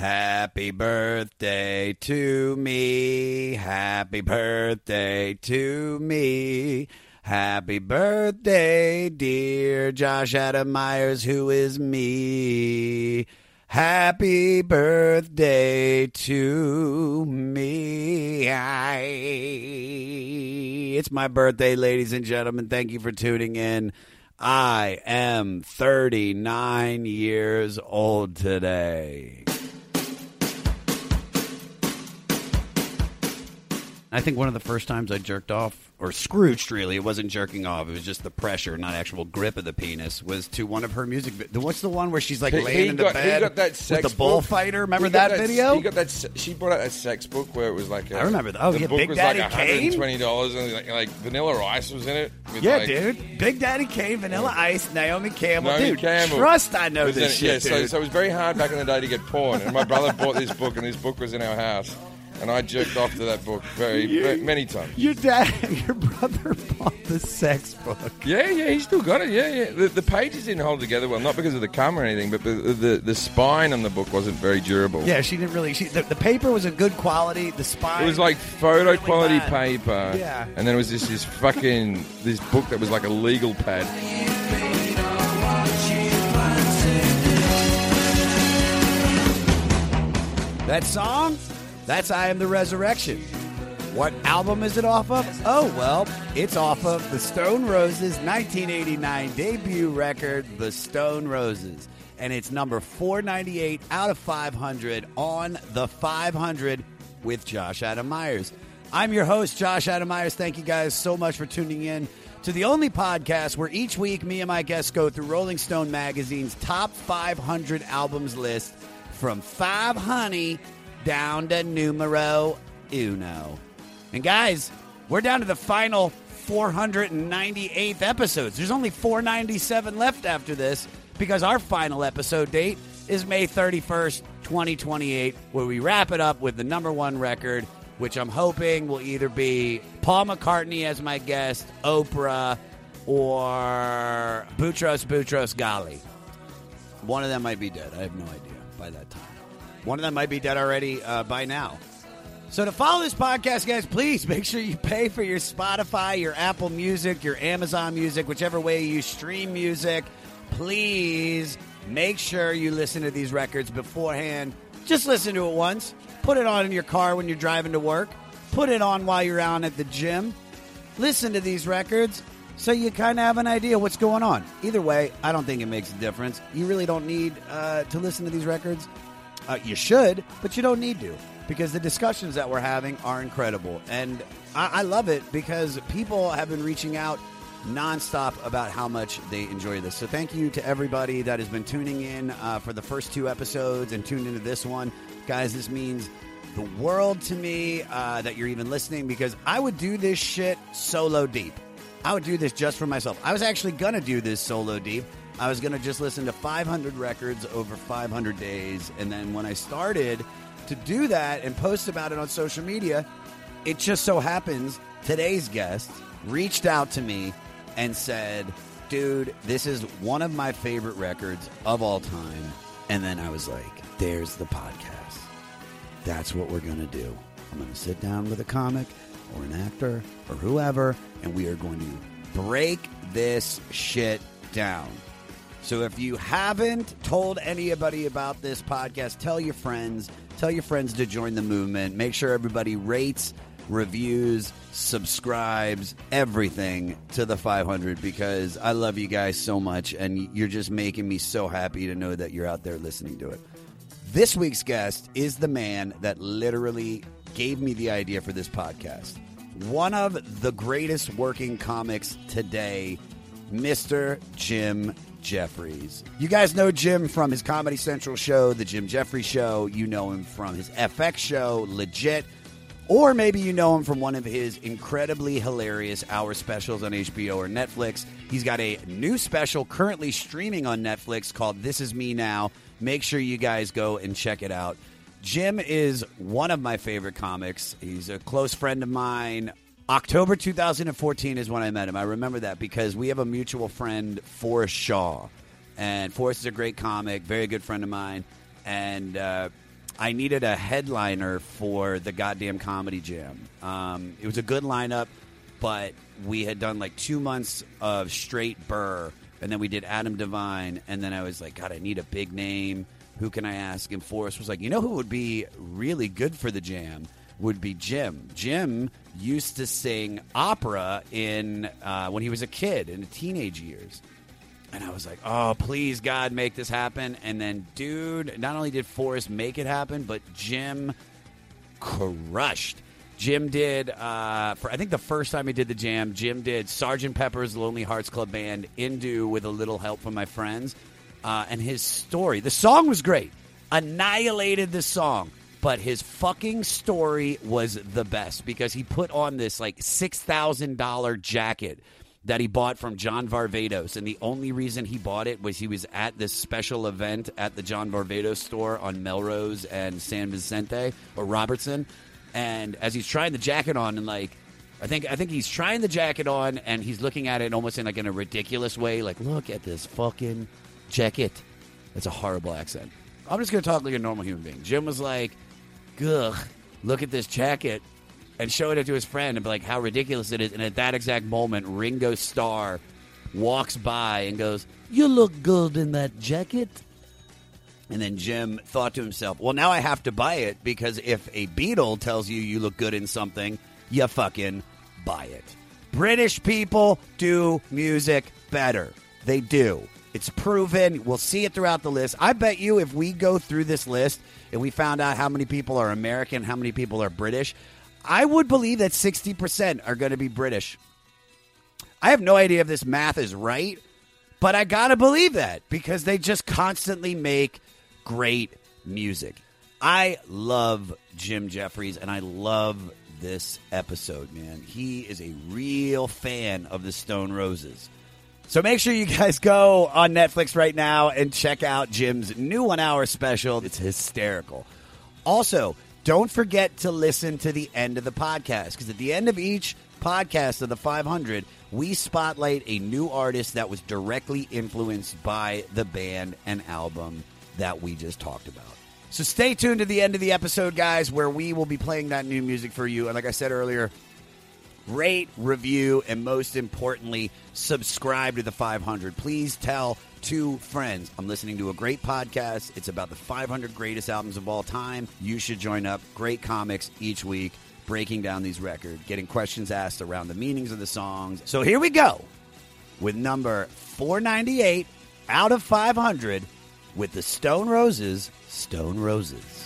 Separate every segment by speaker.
Speaker 1: Happy birthday to me. Happy birthday to me. Happy birthday, dear Josh Adam Meyers, who is me. Happy birthday to me. I... It's my birthday, ladies and gentlemen. Thank you for tuning in. I am 39 years old today. I think one of the first times I jerked off, or scrooched really, it wasn't jerking off, it was just the pressure, not actual grip of the penis, was to one of her music vi- What's the one where she's like
Speaker 2: He-
Speaker 1: laying
Speaker 2: he
Speaker 1: in the
Speaker 2: got- he
Speaker 1: bed
Speaker 2: got that
Speaker 1: with
Speaker 2: sex
Speaker 1: the
Speaker 2: book.
Speaker 1: bullfighter? Remember
Speaker 2: He got
Speaker 1: that, video?
Speaker 2: He got that. se- She brought out a sex book where it was like. A,
Speaker 1: I remember that. Oh,
Speaker 2: the
Speaker 1: yeah,
Speaker 2: book
Speaker 1: Big
Speaker 2: was
Speaker 1: Daddy
Speaker 2: like
Speaker 1: Kane?
Speaker 2: Twenty dollars and like, like Vanilla Ice was in it. with,
Speaker 1: yeah,
Speaker 2: like,
Speaker 1: dude. Big Daddy Kane, Vanilla Ice, Naomi Campbell.
Speaker 2: Naomi
Speaker 1: dude,
Speaker 2: Campbell
Speaker 1: trust I know
Speaker 2: was in
Speaker 1: this
Speaker 2: it.
Speaker 1: shit,
Speaker 2: Yeah, so, so it was very hard back in the day to get porn. And my brother bought this book, and this book was in our house, and I jerked off to that book very ve- many times.
Speaker 1: your dad, and your brother bought the sex book.
Speaker 2: Yeah, yeah, he still got it. Yeah, yeah. The, the pages didn't hold together well, not because of the cum or anything, but the, the the spine on the book wasn't very durable.
Speaker 1: Yeah, she didn't really. She, the, the paper was a good quality. The spine.
Speaker 2: It was like photo
Speaker 1: really
Speaker 2: quality
Speaker 1: bad.
Speaker 2: paper.
Speaker 1: Yeah.
Speaker 2: And then it was this this fucking this book that was like a legal pad.
Speaker 1: That song? That's I Am the Resurrection. What album is it off of? Oh, well, it's off of the Stone Roses 1989 debut record, The Stone Roses. And it's number 498 out of 500 on the 500 with Josh Adam Meyers. I'm your host, Josh Adam Meyers. Thank you guys so much for tuning in to the only podcast where each week me and my guests go through Rolling Stone magazine's top 500 albums list from Five Honey down to numero uno. And guys, we're down to the final 498th episodes. There's only 497 left after this because our final episode date is May 31st, 2028, where we wrap it up with the number one record, which I'm hoping will either be Paul McCartney as my guest, Oprah, or Boutros Boutros Ghali. One of them might be dead. I have no idea by that time. One of them might be dead already uh, by now. So to follow this podcast, guys, please make sure you pay for your Spotify, your Apple Music, your Amazon Music, whichever way you stream music. Please make sure you listen to these records beforehand. Just listen to it once. Put it on in your car when you're driving to work. Put it on while you're out at the gym. Listen to these records so you kind of have an idea what's going on. Either way, I don't think it makes a difference. You really don't need uh, to listen to these records. Uh, you should, but you don't need to because the discussions that we're having are incredible. And I, I love it because people have been reaching out nonstop about how much they enjoy this. So thank you to everybody that has been tuning in uh, for the first two episodes and tuned into this one. Guys, this means the world to me uh, that you're even listening because I would do this shit solo deep. I would do this just for myself. I was actually going to do this solo deep. I was going to just listen to 500 records over 500 days. And then when I started to do that and post about it on social media, it just so happens today's guest reached out to me and said, Dude, this is one of my favorite records of all time. And then I was like, There's the podcast. That's what we're going to do. I'm going to sit down with a comic or an actor or whoever, and we are going to break this shit down. So if you haven't told anybody about this podcast, tell your friends. Tell your friends to join the movement. Make sure everybody rates, reviews, subscribes, everything to the 500 because I love you guys so much and you're just making me so happy to know that you're out there listening to it. This week's guest is the man that literally gave me the idea for this podcast. One of the greatest working comics today, Mr. Jim Jefferies. You guys know Jim from his Comedy Central show, The Jim Jefferies Show. You know him from his FX show, Legit. Or maybe you know him from one of his incredibly hilarious hour specials on HBO or Netflix. He's got a new special currently streaming on Netflix called This Is Me Now. Make sure you guys go and check it out. Jim is one of my favorite comics. He's a close friend of mine. October 2014 is when I met him. I remember that because we have a mutual friend, Forrest Shaw. And Forrest is a great comic, very good friend of mine. And uh, I needed a headliner for the goddamn comedy jam. Um, it was a good lineup, but we had done like two months of straight Burr, and then we did Adam Devine, and then I was like, God, I need a big name. Who can I ask? And Forrest was like, you know who would be really good for the jam? Would be Jim. Jim used to sing opera in uh, when he was a kid in the teenage years. And I was like, oh, please, God, make this happen. And then, dude, not only did Forrest make it happen, but Jim crushed. Jim did, uh, for I think the first time he did the jam, Jim did Sergeant Pepper's Lonely Hearts Club Band, Indu with a little help from my friends. Uh, and his story, the song was great, annihilated the song. But his fucking story was the best because he put on this like $6,000 jacket that he bought from John Varvatos. And the only reason he bought it was he was at this special event at the John Varvatos store on Melrose and San Vicente or Robertson. And as he's trying the jacket on and like, I think I think he's trying the jacket on and he's looking at it almost in like in a ridiculous way, like, look at this fucking jacket. That's a horrible accent. I'm just gonna talk like a normal human being. Jim was like, Ugh, look at this jacket and showing it to his friend and be like how ridiculous it is. And at that exact moment, Ringo Starr walks by and goes, You look good in that jacket. And then Jim thought to himself, Well, now I have to buy it because if a Beatle tells you you look good in something, you fucking buy it. British people do music better. They do. It's proven. We'll see it throughout the list. I bet you if we go through this list and we found out how many people are American, how many people are British, I would believe that 60% are going to be British. I have no idea if this math is right, but I got to believe that because they just constantly make great music. I love Jim Jefferies and I love this episode, man. He is a real fan of the Stone Roses. So make sure you guys go on Netflix right now and check out Jim's new one hour special. It's hysterical. Also, don't forget to listen to the end of the podcast because at the end of each podcast of the 500, we spotlight a new artist that was directly influenced by the band and album that we just talked about. So stay tuned to the end of the episode, guys, where we will be playing that new music for you. And like I said earlier, rate, review, and most importantly, subscribe to the 500. Please tell two friends. I'm listening to a great podcast. It's about the 500 greatest albums of all time. You should join up. Great comics each week, breaking down these records, getting questions asked around the meanings of the songs. So here we go with number 498 out of 500 with the Stone Roses, Stone Roses.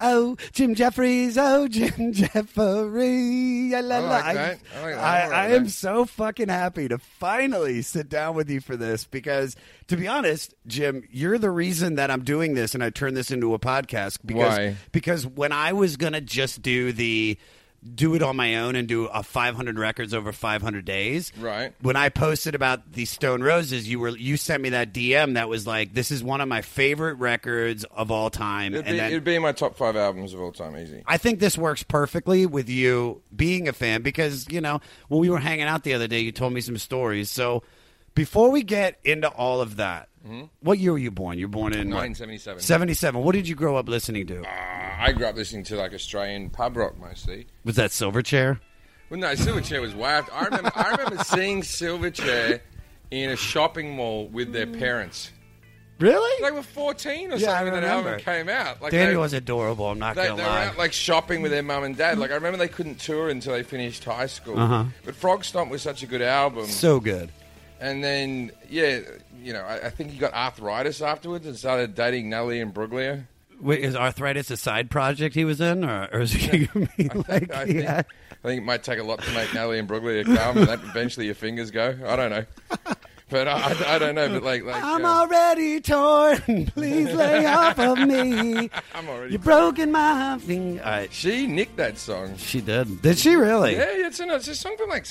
Speaker 1: Oh, Jim Jefferies. Oh, Jim Jefferies. I, love
Speaker 2: I like
Speaker 1: I,
Speaker 2: that. I like that.
Speaker 1: I,
Speaker 2: I like
Speaker 1: I
Speaker 2: that.
Speaker 1: am so fucking happy to finally sit down with you for this because, to be honest, Jim, you're the reason that I'm doing this and I turned this into a podcast. Because,
Speaker 2: Why?
Speaker 1: Because when I was going to just do the do it on my own and do a 500 records over 500 days.
Speaker 2: Right.
Speaker 1: When I posted about the Stone Roses, you were you sent me that DM that was like, "This is one of my favorite records of all time."
Speaker 2: It'd
Speaker 1: and
Speaker 2: be,
Speaker 1: then
Speaker 2: it'd be in my top five albums of all time, easy.
Speaker 1: I think this works perfectly with you being a fan because, you know, when we were hanging out the other day, you told me some stories. So before we get into all of that, what year were you born? You were born in what?
Speaker 2: 1977.
Speaker 1: 77. What did you grow up listening to?
Speaker 2: Uh, I grew up listening to like Australian pub rock mostly.
Speaker 1: Was that Silverchair?
Speaker 2: Well, no, Silverchair was whacked. I remember, I remember seeing Silverchair in a shopping mall with their parents.
Speaker 1: Really?
Speaker 2: They were 14 or
Speaker 1: Yeah,
Speaker 2: something when that album came out. Like
Speaker 1: Daniel
Speaker 2: they,
Speaker 1: was adorable. I'm not
Speaker 2: they were
Speaker 1: lie.
Speaker 2: out like shopping with their mum and dad. Like I remember they couldn't tour until they finished high school.
Speaker 1: Uh-huh.
Speaker 2: But Frog Stomp was such a good album.
Speaker 1: so good.
Speaker 2: And then yeah, you know, I, I think he got arthritis afterwards and started dating Natalie Imbruglia.
Speaker 1: Wait, is arthritis a side project he was in, or, or is he like?
Speaker 2: I, think,
Speaker 1: had-
Speaker 2: I think it might take a lot to make Natalie Imbruglia come, and that eventually your fingers go. I don't know, but I, I, I don't know. But like, like
Speaker 1: I'm
Speaker 2: uh,
Speaker 1: already torn. Please lay off of me.
Speaker 2: I'm already.
Speaker 1: You've broken my finger. Right,
Speaker 2: She nicked that song.
Speaker 1: she did. Did she really?
Speaker 2: Yeah, it's a, it's a song from like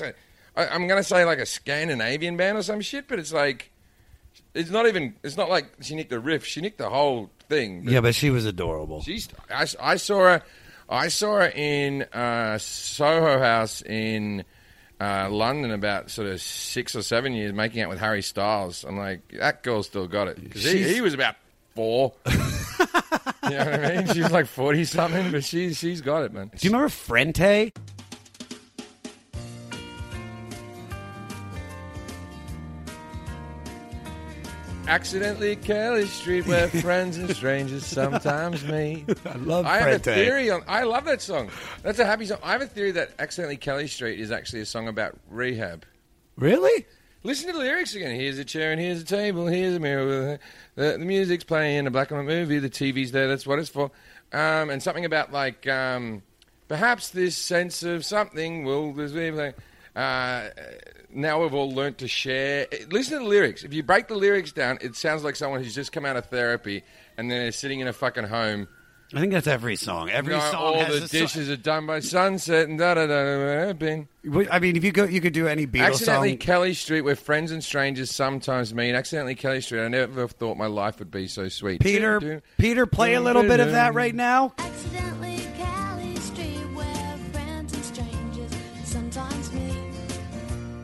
Speaker 2: I, I'm gonna say like a Scandinavian band or some shit, but it's like it's not even. It's not like she nicked the riff. She nicked the whole thing. But
Speaker 1: Yeah, but she was adorable.
Speaker 2: She's. I, I saw her. I saw her in uh, Soho House in uh, London about sort of six or seven years, making out with Harry Styles. I'm like, that girl still got it because he, he was about four. you know what I mean? She's like forty something, but she's she's got it, man.
Speaker 1: Do you remember Frente?
Speaker 2: Accidentally Kelly Street, where friends and strangers sometimes meet.
Speaker 1: I love that.
Speaker 2: I have a theory on. I love that song. That's a happy song. I have a theory that "Accidentally Kelly Street" is actually a song about rehab.
Speaker 1: Really?
Speaker 2: Listen to the lyrics again. Here's a chair and here's a table. Here's a mirror. The, the music's playing. A black and white movie. The TV's there. That's what it's for. Um, and something about like um, perhaps this sense of something will. like, Uh, now we've all learnt to share. Listen to the lyrics. If you break the lyrics down, it sounds like someone who's just come out of therapy and then they're sitting in a fucking home
Speaker 1: I think that's every song. Every
Speaker 2: No,
Speaker 1: song
Speaker 2: all
Speaker 1: has
Speaker 2: the
Speaker 1: a song.
Speaker 2: dishes are done by sunset and da da da da. Been
Speaker 1: I mean, if you go, you could do any Beatles
Speaker 2: accidentally
Speaker 1: song.
Speaker 2: Kelly Street, where friends and strangers sometimes meet. Accidentally Kelly Street. I never thought my life would be so sweet.
Speaker 1: Peter, Peter, play a little bit of that right now.
Speaker 3: Accidentally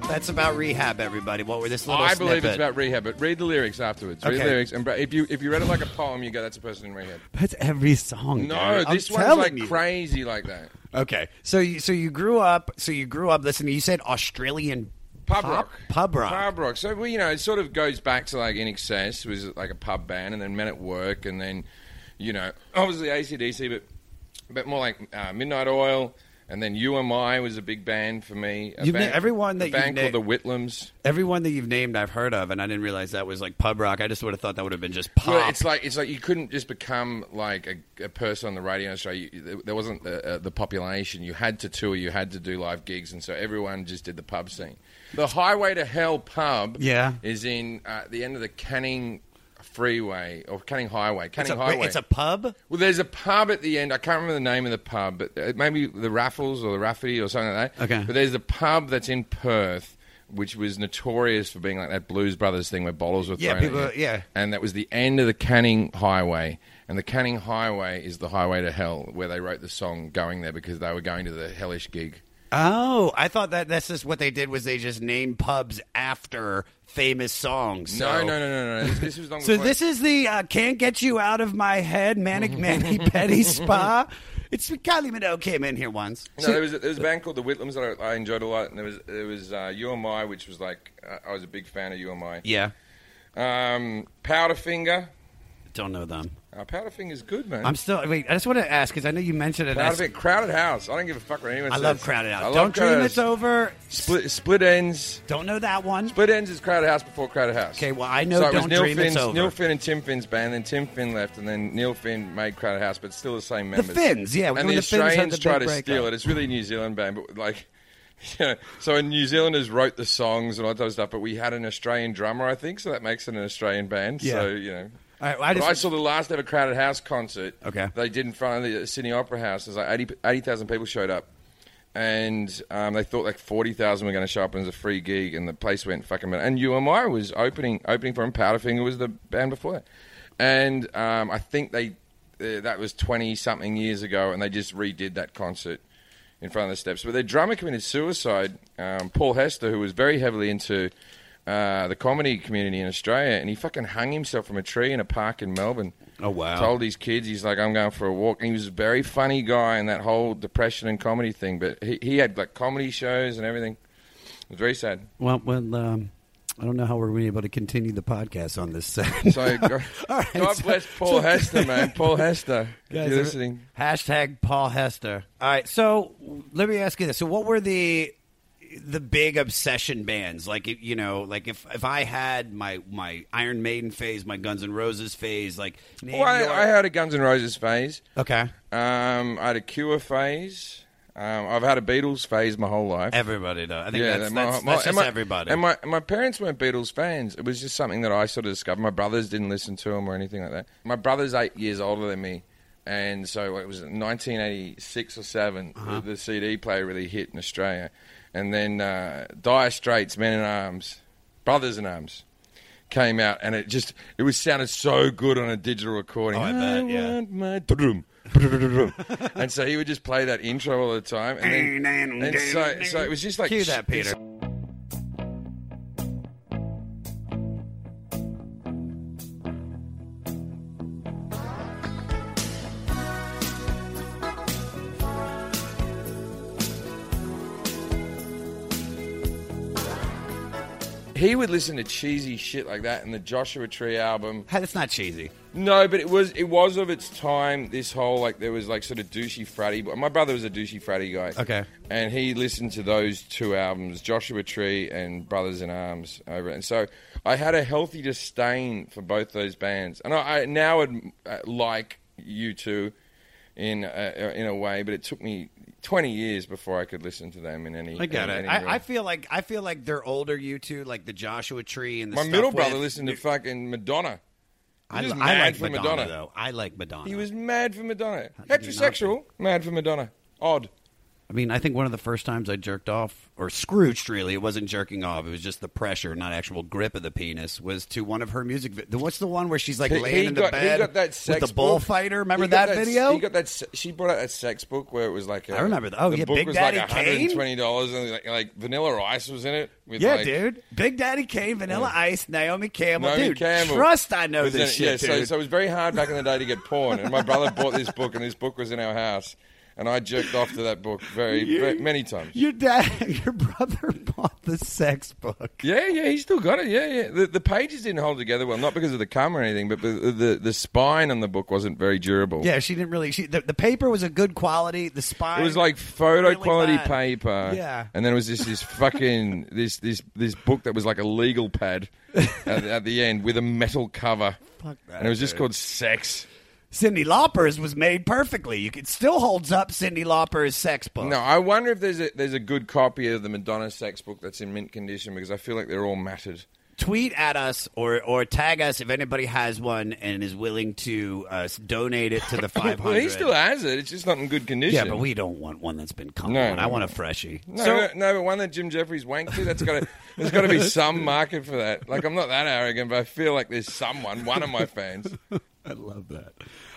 Speaker 1: That's about rehab, everybody. What were this little
Speaker 2: I believe
Speaker 1: snippet?
Speaker 2: it's about rehab, but read the lyrics afterwards. Read
Speaker 1: Okay.
Speaker 2: the lyrics, and if you if you read it like a poem, you go, "That's a person in rehab."
Speaker 1: That's every song.
Speaker 2: No,
Speaker 1: Gary. I'm
Speaker 2: this one's like
Speaker 1: you.
Speaker 2: crazy like that.
Speaker 1: Okay, so you, so you grew up. So you grew up listening. You said Australian
Speaker 2: Pub
Speaker 1: pop-
Speaker 2: rock,
Speaker 1: Pub rock.
Speaker 2: pub rock. So well, you know, it sort of goes back to like INXS was like a pub band, and then Men at Work, and then you know, obviously ACDC, but but more like uh, Midnight Oil, and then You Am I was a big band for me. A
Speaker 1: You've
Speaker 2: band,
Speaker 1: na- everyone that
Speaker 2: a band
Speaker 1: you've
Speaker 2: called the Whitlams.
Speaker 1: Everyone that you've named, I've heard of, and I didn't realize that was like pub rock. I just would have thought that would have been just pop.
Speaker 2: Well, it's like it's like you couldn't just become like a, a person on the radio show. You, there- there wasn't the, uh, the population. You had to tour. You had to do live gigs, and so everyone just did the pub scene. The Highway to Hell pub,
Speaker 1: Yeah.
Speaker 2: is in uh, the end of the Canning Freeway or Canning Highway. Canning
Speaker 1: it's a,
Speaker 2: Highway.
Speaker 1: it's a pub.
Speaker 2: well, there's a pub at the end. I can't remember the name of the pub, but uh, maybe the Raffles or the Rafferty or something like that.
Speaker 1: Okay.
Speaker 2: But there's a pub that's in Perth, which was notorious for being like that Blues Brothers thing where bottles were
Speaker 1: Yeah,
Speaker 2: thrown. at
Speaker 1: people- yeah.
Speaker 2: And that was the end of the Canning Highway. And the Canning Highway is the highway to hell, where they wrote the song "Going There" because they were going to the hellish gig.
Speaker 1: Oh, I thought that that's just what they did was they just named pubs after famous songs.
Speaker 2: No,
Speaker 1: So-
Speaker 2: no, no, no, no. This, this was long
Speaker 1: So
Speaker 2: before-
Speaker 1: this is the uh, can't get you out of my head manic manny petty spa. It's Kylie Minogue came in here once.
Speaker 2: No, there was, a, there was a band called the Whitlams that I, I enjoyed a lot, and there was there was uh, You Am I, which was like uh, I was a big fan of You Am I.
Speaker 1: Yeah,
Speaker 2: Um, Powderfinger,
Speaker 1: don't know them.
Speaker 2: Uh, is good, man.
Speaker 1: I'm still wait. I just want to ask because I know you mentioned it.
Speaker 2: Powderfinger, Crowded House. I don't give a fuck what anyone
Speaker 1: I
Speaker 2: says.
Speaker 1: love Crowded House.
Speaker 2: I love
Speaker 1: Don't dream
Speaker 2: Crowded
Speaker 1: it's over.
Speaker 2: Split, split Enz.
Speaker 1: Don't know that one.
Speaker 2: Split Enz is Crowded House before Crowded House.
Speaker 1: Okay, well I know.
Speaker 2: so it was
Speaker 1: don't
Speaker 2: Neil
Speaker 1: dream
Speaker 2: Finn's,
Speaker 1: it's over.
Speaker 2: Neil Finn and Tim Finn's band, then Tim Finn left, and then Neil Finn made Crowded House, but still the same
Speaker 1: the
Speaker 2: members.
Speaker 1: Finns, yeah.
Speaker 2: and the
Speaker 1: the Finns had
Speaker 2: Australians
Speaker 1: the
Speaker 2: try
Speaker 1: big
Speaker 2: to steal it. It's really a New Zealand band, but like, you know, so New Zealanders wrote the songs and all that type of stuff. But we had an Australian drummer, I think, so that makes it an Australian band.
Speaker 1: Yeah.
Speaker 2: So you know.
Speaker 1: All right, well, I just-
Speaker 2: I saw the last ever Crowded House concert.
Speaker 1: Okay.
Speaker 2: They did in front of the Sydney Opera House. There's like 80 80,000 people showed up. And um, they thought like 40,000 were going to show up as a free gig. And the place went fucking... mad. And You Am I was opening opening for him. Powderfinger was the band before that. And um, I think they uh, that was 20-something years ago. And they just redid that concert in front of the steps. But their drummer committed suicide. Um, Paul Hester, who was very heavily into... Uh, the comedy community in Australia, and he fucking hung himself from a tree in a park in Melbourne
Speaker 1: Oh wow.
Speaker 2: told his kids he's like I'm going for a walk and he was a very funny guy in that whole depression and comedy thing but he, he had like comedy shows and everything it was very sad
Speaker 1: Well, well, um, I don't know how we're going to be able to continue the podcast on this set.
Speaker 2: So God,
Speaker 1: All right,
Speaker 2: God
Speaker 1: so-
Speaker 2: bless Paul Hester, man. Paul Hester. If you're listening.
Speaker 1: Hashtag Paul Hester. All right, so let me ask you this: So, what were the the big obsession bands? Like, you know, like if if I had my my Iron Maiden phase, my Guns N' Roses phase, like,
Speaker 2: Well, I,
Speaker 1: your-
Speaker 2: I had a Guns N' Roses phase.
Speaker 1: okay,
Speaker 2: Um, I had a Cure phase. Um, I've had a Beatles phase my whole life.
Speaker 1: everybody does. I think
Speaker 2: yeah,
Speaker 1: that's,
Speaker 2: my-
Speaker 1: that's,
Speaker 2: my-
Speaker 1: that's
Speaker 2: and
Speaker 1: just
Speaker 2: my-
Speaker 1: everybody.
Speaker 2: And my my parents weren't Beatles fans. It was just something that I sort of discovered. My brothers didn't listen to them or anything like that. My brother's eight years older than me, and so it was 1986 or 7
Speaker 1: Uh-huh.
Speaker 2: The, the CD player really hit in Australia, and then uh, Dire Straits, Men in Arms, Brothers in Arms. Came out and it just it was sounded so good on a digital recording.
Speaker 1: Oh, I bet, yeah.
Speaker 2: want my drum, and so he would just play that intro all the time, and then and so so it was just like
Speaker 1: Cue that,
Speaker 2: this-
Speaker 1: Peter.
Speaker 2: He would listen to cheesy shit like that and the Joshua Tree album.
Speaker 1: Hey, that's not cheesy.
Speaker 2: No, but it was it was of its time. This whole like there was like sort of douchey fratty. My brother was a douchey fratty guy.
Speaker 1: Okay.
Speaker 2: and he listened to those two albums, Joshua Tree and Brothers in Arms, over. it. And so I had a healthy disdain for both those bands, and I, I now would uh, like U2 in uh, in a way, but it took me. Twenty years before I could listen to them in any.
Speaker 1: I get
Speaker 2: in
Speaker 1: it. I, I feel like I feel like they're older. U2, like the Joshua Tree and the
Speaker 2: My
Speaker 1: stuff
Speaker 2: middle
Speaker 1: with-
Speaker 2: brother listened to fucking Madonna. He
Speaker 1: I,
Speaker 2: was mad
Speaker 1: I like
Speaker 2: for
Speaker 1: Madonna,
Speaker 2: Madonna.
Speaker 1: though. I like Madonna.
Speaker 2: He was mad for Madonna.
Speaker 1: could you not
Speaker 2: Heterosexual, mad for Madonna. Odd.
Speaker 1: I mean, I think one of the first times I jerked off or scrooched, really, it wasn't jerking off. It was just the pressure, not actual grip of the penis. Was to one of her music. Vi- what's the one where she's like
Speaker 2: He-
Speaker 1: laying
Speaker 2: he
Speaker 1: in the
Speaker 2: got,
Speaker 1: bed
Speaker 2: got that
Speaker 1: with
Speaker 2: sex
Speaker 1: the bullfighter? Remember
Speaker 2: He got
Speaker 1: that, video?
Speaker 2: He got that. se- She brought out a sex book where it was like. A,
Speaker 1: I remember that. Oh,
Speaker 2: the
Speaker 1: yeah,
Speaker 2: book
Speaker 1: Big
Speaker 2: was
Speaker 1: Daddy
Speaker 2: like
Speaker 1: Kane?
Speaker 2: 120 dollars, and like, like Vanilla Ice was in it. With
Speaker 1: yeah,
Speaker 2: like,
Speaker 1: dude. Big Daddy Kane, Vanilla Ice, Naomi Campbell.
Speaker 2: Naomi
Speaker 1: dude,
Speaker 2: Campbell.
Speaker 1: trust I know
Speaker 2: was in
Speaker 1: this
Speaker 2: it. Yeah,
Speaker 1: shit,
Speaker 2: so,
Speaker 1: dude.
Speaker 2: so it was very hard back in the day to get porn, and my brother bought this book, and this book was in our house, and I jerked off to that book very, very many times.
Speaker 1: your dad, your brother bought the sex book.
Speaker 2: Yeah, yeah, he still got it. Yeah, yeah. The, the pages didn't hold together well, not because of the cum or anything, but the, the the spine on the book wasn't very durable.
Speaker 1: Yeah, she didn't really. She the, the paper was a good quality. The spine.
Speaker 2: It was like photo
Speaker 1: really
Speaker 2: quality
Speaker 1: bad.
Speaker 2: paper.
Speaker 1: Yeah.
Speaker 2: And then it was just this fucking this this this book that was like a legal pad at, at the end with a metal cover.
Speaker 1: Fuck that,
Speaker 2: and it was just
Speaker 1: dude.
Speaker 2: called Sex.
Speaker 1: Cyndi Lauper's was made perfectly. You could still holds up Cyndi Lauper's sex book.
Speaker 2: No, I wonder if there's a there's a good copy of the Madonna sex book that's in mint condition because I feel like they're all matted.
Speaker 1: Tweet at us or or tag us if anybody has one and is willing to uh, donate it to the five
Speaker 2: Well, he still has it. It's just not in good condition.
Speaker 1: yeah, but we don't want one that's been cum
Speaker 2: No,
Speaker 1: on. I want a freshie.
Speaker 2: No,
Speaker 1: so,
Speaker 2: no, no, but one that Jim Jefferies wanked to, that's got to, there's got to be some market for that. Like, I'm not that arrogant, but I feel like there's someone, one of my fans.
Speaker 1: I love that.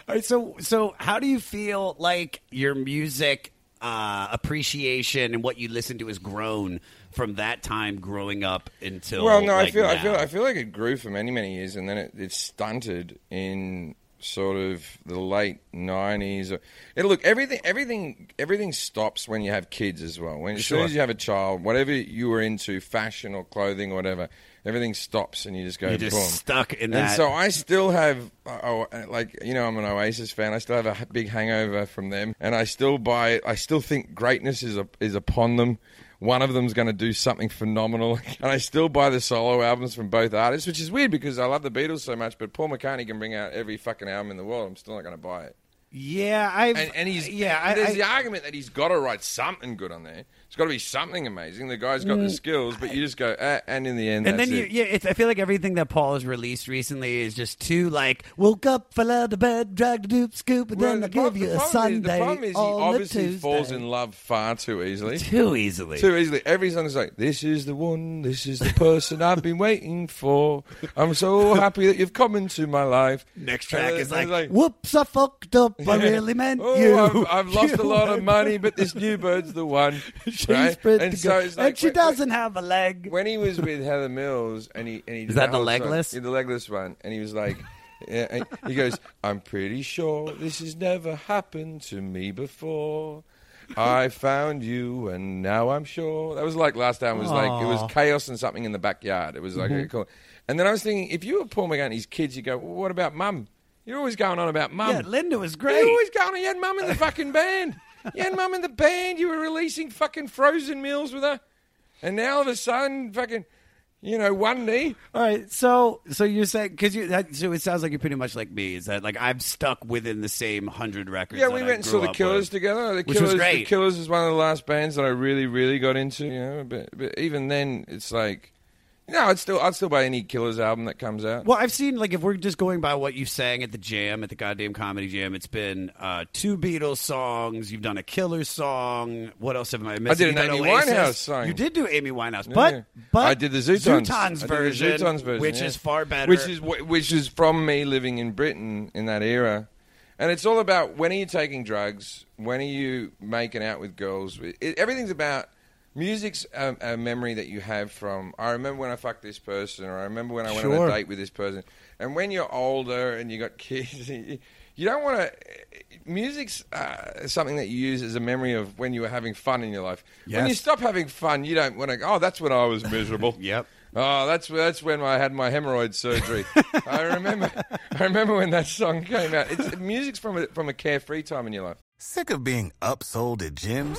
Speaker 1: All right, so so how do you feel like your music uh, appreciation and what you listen to has grown from that time growing up until?
Speaker 2: Well, no, I
Speaker 1: like,
Speaker 2: feel, I feel, I feel like it grew for many, many years, and then it, it stunted in sort of the late '90s. It, look, everything, everything, everything stops when you have kids as well. When as soon as you have a child, whatever you were into, fashion or clothing or whatever, everything stops, and you just go
Speaker 1: You're just
Speaker 2: boom.
Speaker 1: stuck in
Speaker 2: And
Speaker 1: that.
Speaker 2: so I still have, uh, oh, uh, like you know, I'm an Oasis fan. I still have a big hangover from them, and I still buy. I still think greatness is a, is upon them. One of them's going to do something phenomenal, and I still buy the solo albums from both artists, which is weird because I love the Beatles so much. But Paul McCartney can bring out every fucking album in the world. I'm still not going to buy it.
Speaker 1: yeah, I
Speaker 2: And, and he's
Speaker 1: yeah, I,
Speaker 2: There's
Speaker 1: I,
Speaker 2: the argument that he's got to write something good on there. It's got to be something amazing. The guy's got the skills, but you just go, eh, and in the end,
Speaker 1: and
Speaker 2: that's
Speaker 1: then you,
Speaker 2: it.
Speaker 1: yeah, it's, I feel like everything that Paul has released recently is just too like woke up, fell out of bed, dragged a doop scoop, and
Speaker 2: Well,
Speaker 1: then I
Speaker 2: the
Speaker 1: give you
Speaker 2: the
Speaker 1: a
Speaker 2: problem is-
Speaker 1: Sunday.
Speaker 2: The problem is he
Speaker 1: on a
Speaker 2: obviously
Speaker 1: Tuesday.
Speaker 2: falls in love far too easily.
Speaker 1: too easily.
Speaker 2: Too easily. Every song is like, "This is the one. This is the person I've been waiting for. I'm so happy that you've come into my life."
Speaker 1: Next track
Speaker 2: And
Speaker 1: is
Speaker 2: it's
Speaker 1: like, "Whoops, I fucked up. I really meant
Speaker 2: oh,
Speaker 1: you.
Speaker 2: I've, I've lost a
Speaker 1: You
Speaker 2: lot of
Speaker 1: went-
Speaker 2: money, but this new bird's the one.
Speaker 1: She's
Speaker 2: right?
Speaker 1: pretty
Speaker 2: and
Speaker 1: good,
Speaker 2: so it's like,
Speaker 1: and she
Speaker 2: when-
Speaker 1: doesn't have a leg.
Speaker 2: when he was with Heather Mills, and he and he did
Speaker 1: that the
Speaker 2: whole song-
Speaker 1: legless?
Speaker 2: yeah, the legless one, and he was like, yeah, and he goes, "I'm pretty sure this has never happened to me before." I found you, and now I'm sure. That was like last time. Was like it was chaos and something in the backyard. It was like
Speaker 1: Mm-hmm.
Speaker 2: cool. And then I was thinking, if you were Paul McCartney's kids, you go, well, "What about mum? You're always going on about mum.
Speaker 1: Yeah, Linda was great.
Speaker 2: You're always going on. You had mum in the fucking band. You had mum in the band. You were releasing fucking frozen meals with her, and now all of a sudden, fucking, you know, one knee.
Speaker 1: All right, so so you're saying because you that, so it sounds like you're pretty much like me. Is that like I'm stuck within the same hundred records?
Speaker 2: Yeah,
Speaker 1: that
Speaker 2: we
Speaker 1: I
Speaker 2: went and
Speaker 1: grew
Speaker 2: saw the
Speaker 1: up
Speaker 2: Killers
Speaker 1: with?
Speaker 2: together. The
Speaker 1: Which was
Speaker 2: Killers,
Speaker 1: great.
Speaker 2: The Killers is one of the last bands that I really, really got into. You know, but, but even then, it's like, no, I'd still, I'd still buy any Killers album that comes out.
Speaker 1: Well, I've seen like if we're just going by what you sang at the jam at the goddamn comedy jam, it's been uh, two Beatles songs. You've done a Killer song. What else have I missed?
Speaker 2: I did an Amy
Speaker 1: Oasis.
Speaker 2: Winehouse song.
Speaker 1: You did do Amy Winehouse,
Speaker 2: Yeah.
Speaker 1: but but
Speaker 2: I did the Zutons,
Speaker 1: Zutons
Speaker 2: I did the
Speaker 1: version,
Speaker 2: Zutons version,
Speaker 1: which
Speaker 2: yeah.
Speaker 1: is far better.
Speaker 2: Which is which is from me living in Britain in that era, and it's all about when are you taking drugs, when are you making out with girls. It, everything's about music's a, a memory that you have from. I remember when I fucked this person, or I remember when I went on a date with this person. And when you're older and you got kids, you don't want to. Music's uh, something that you use as a memory of when you were having fun in your life. When you stop having fun, you don't want to. Oh, that's when I was miserable.
Speaker 1: Yep.
Speaker 2: Oh, that's that's when I had my hemorrhoid surgery. I remember. I remember when that song came out. It's music's from a, from a carefree time in your life.
Speaker 4: Sick of being upsold at gyms?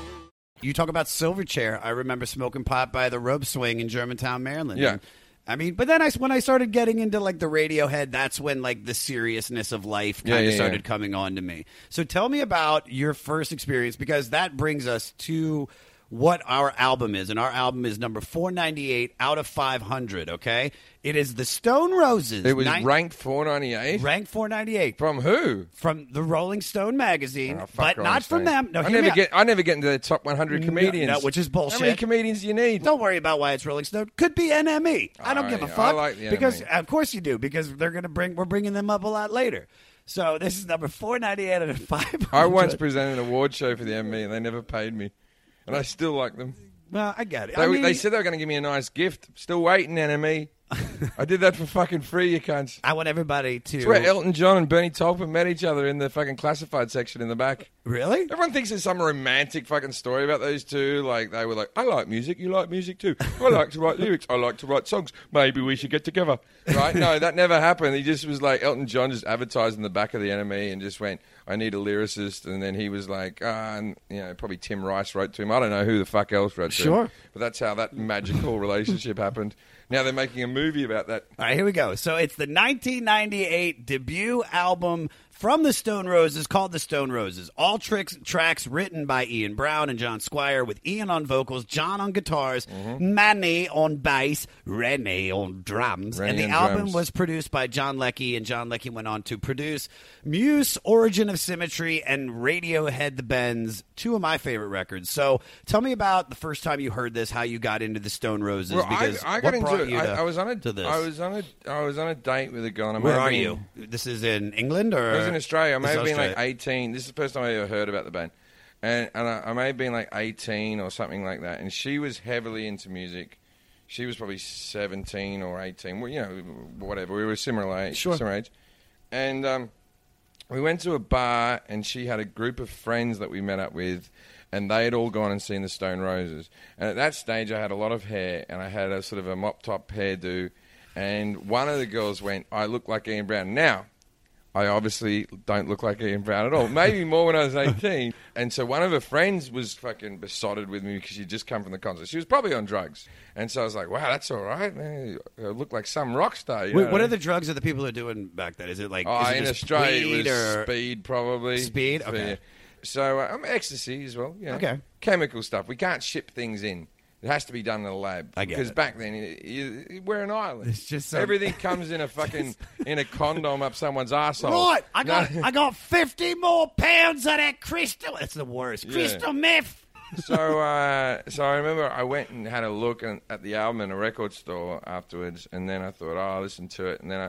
Speaker 1: You talk about Silverchair. I remember smoking pot by the rope swing in Germantown, Maryland.
Speaker 2: Yeah.
Speaker 1: And, I mean, but then I when I started getting into like the Radiohead, that's when like the seriousness of life kind of
Speaker 2: yeah,
Speaker 1: started
Speaker 2: yeah.
Speaker 1: coming on to me. So tell me about your first experience because that brings us to what our album is, and our album is number four ninety eight out of five hundred. Okay, it is the Stone Roses.
Speaker 2: It was
Speaker 1: Nin-
Speaker 2: ranked 498.
Speaker 1: ranked four ninety eight
Speaker 2: From who?
Speaker 1: from the Rolling Stone magazine,
Speaker 2: Oh,
Speaker 1: but
Speaker 2: Rolling
Speaker 1: not from them. No,
Speaker 2: I never get. I never get into the top 100 comedians.
Speaker 1: no, which is bullshit.
Speaker 2: How many comedians do you need?
Speaker 1: Don't worry about why it's Rolling Stone. Could be NME. I don't
Speaker 2: Oh,
Speaker 1: give a
Speaker 2: yeah.
Speaker 1: fuck.
Speaker 2: I like the
Speaker 1: because
Speaker 2: NME.
Speaker 1: of course you do because they're gonna bring we're bringing them up a lot later. So this is number four ninety eight out of 500.
Speaker 2: I once presented an award show for the ME and they never paid me, and I still like them.
Speaker 1: Well, I get it.
Speaker 2: They,
Speaker 1: I mean,
Speaker 2: they said they were going to give me a nice gift. Still waiting, NME. I did that for fucking free, you cunts.
Speaker 1: I want everybody to
Speaker 2: It's where Elton John and Bernie Taupin met each other in the fucking classified section in the back.
Speaker 1: really.
Speaker 2: Everyone thinks there's some romantic fucking story about those two. Like they were like, I like music, you like music too. I like to write lyrics, I like to write songs. Maybe we should get together, right? No, that never happened. He just was like Elton John just advertised in the back of the NME and just went, I need a lyricist, and then he was like, ah, and you know, probably Tim Rice wrote to him. I don't know who the fuck else wrote to him.
Speaker 1: Sure.
Speaker 2: but that's how that magical relationship happened. Now they're making a movie about that.
Speaker 1: All right, here we go. So it's the 1998 debut album from the Stone Roses called The Stone Roses. All tricks, tracks written by Ian Brown and John Squire with Ian on vocals, John on guitars,
Speaker 2: Mm-hmm.
Speaker 1: Mani on bass, Reni on drums. and the
Speaker 2: on
Speaker 1: album
Speaker 2: drums.
Speaker 1: was produced by John Leckie, and John Leckie went on to produce Muse, Origin of Symmetry, and Radiohead The Bends, two of my favorite records. So tell me about the first time you heard this, how you got into the Stone Roses.
Speaker 2: Well,
Speaker 1: because
Speaker 2: I, I
Speaker 1: what
Speaker 2: got into
Speaker 1: brought
Speaker 2: it.
Speaker 1: you
Speaker 2: I, I was on a
Speaker 1: to this?
Speaker 2: I was on a I was on a date with a girl. And
Speaker 1: Where are you? This is in England or
Speaker 2: in Australia. I may have been like 18. This is the first time I ever heard about the band. And, and I, I may have been like 18 or something like that. And she was heavily into music. She was probably 17 or 18. Well, you know, whatever. We were similar age.
Speaker 1: Sure.
Speaker 2: Similar age. And um, we went to a bar, and she had a group of friends that we met up with, and they had all gone and seen the Stone Roses. And at that stage, I had a lot of hair, and I had a sort of a mop top hairdo. And one of the girls went, "I look like Ian Brown." Now, I obviously don't look like Ian Brown at all. Maybe more when I was 18. And so one of her friends was fucking besotted with me because she'd just come from the concert. She was probably on drugs. And so I was like, wow, that's all right. Man. I look like some rock star.
Speaker 1: Wait, what are the drugs that the people are doing back then? Is it like
Speaker 2: Oh,
Speaker 1: is it
Speaker 2: in Australia, it was
Speaker 1: or
Speaker 2: speed, probably.
Speaker 1: Speed? Okay.
Speaker 2: So uh, um, ecstasy as well. Yeah.
Speaker 1: Okay.
Speaker 2: Chemical stuff. We can't ship things in. It has to be done in a lab.
Speaker 1: I get
Speaker 2: Because
Speaker 1: it.
Speaker 2: back then, we're an island.
Speaker 1: It's just some-
Speaker 2: everything comes in a fucking in a condom up someone's arsehole.
Speaker 1: Right, I got. I got fifty more pounds of that crystal. It's the worst
Speaker 2: Yeah.
Speaker 1: crystal meth.
Speaker 2: so, uh, so I remember I went and had a look at at the album in a record store afterwards, and then I thought, oh, I'll listen to it, and then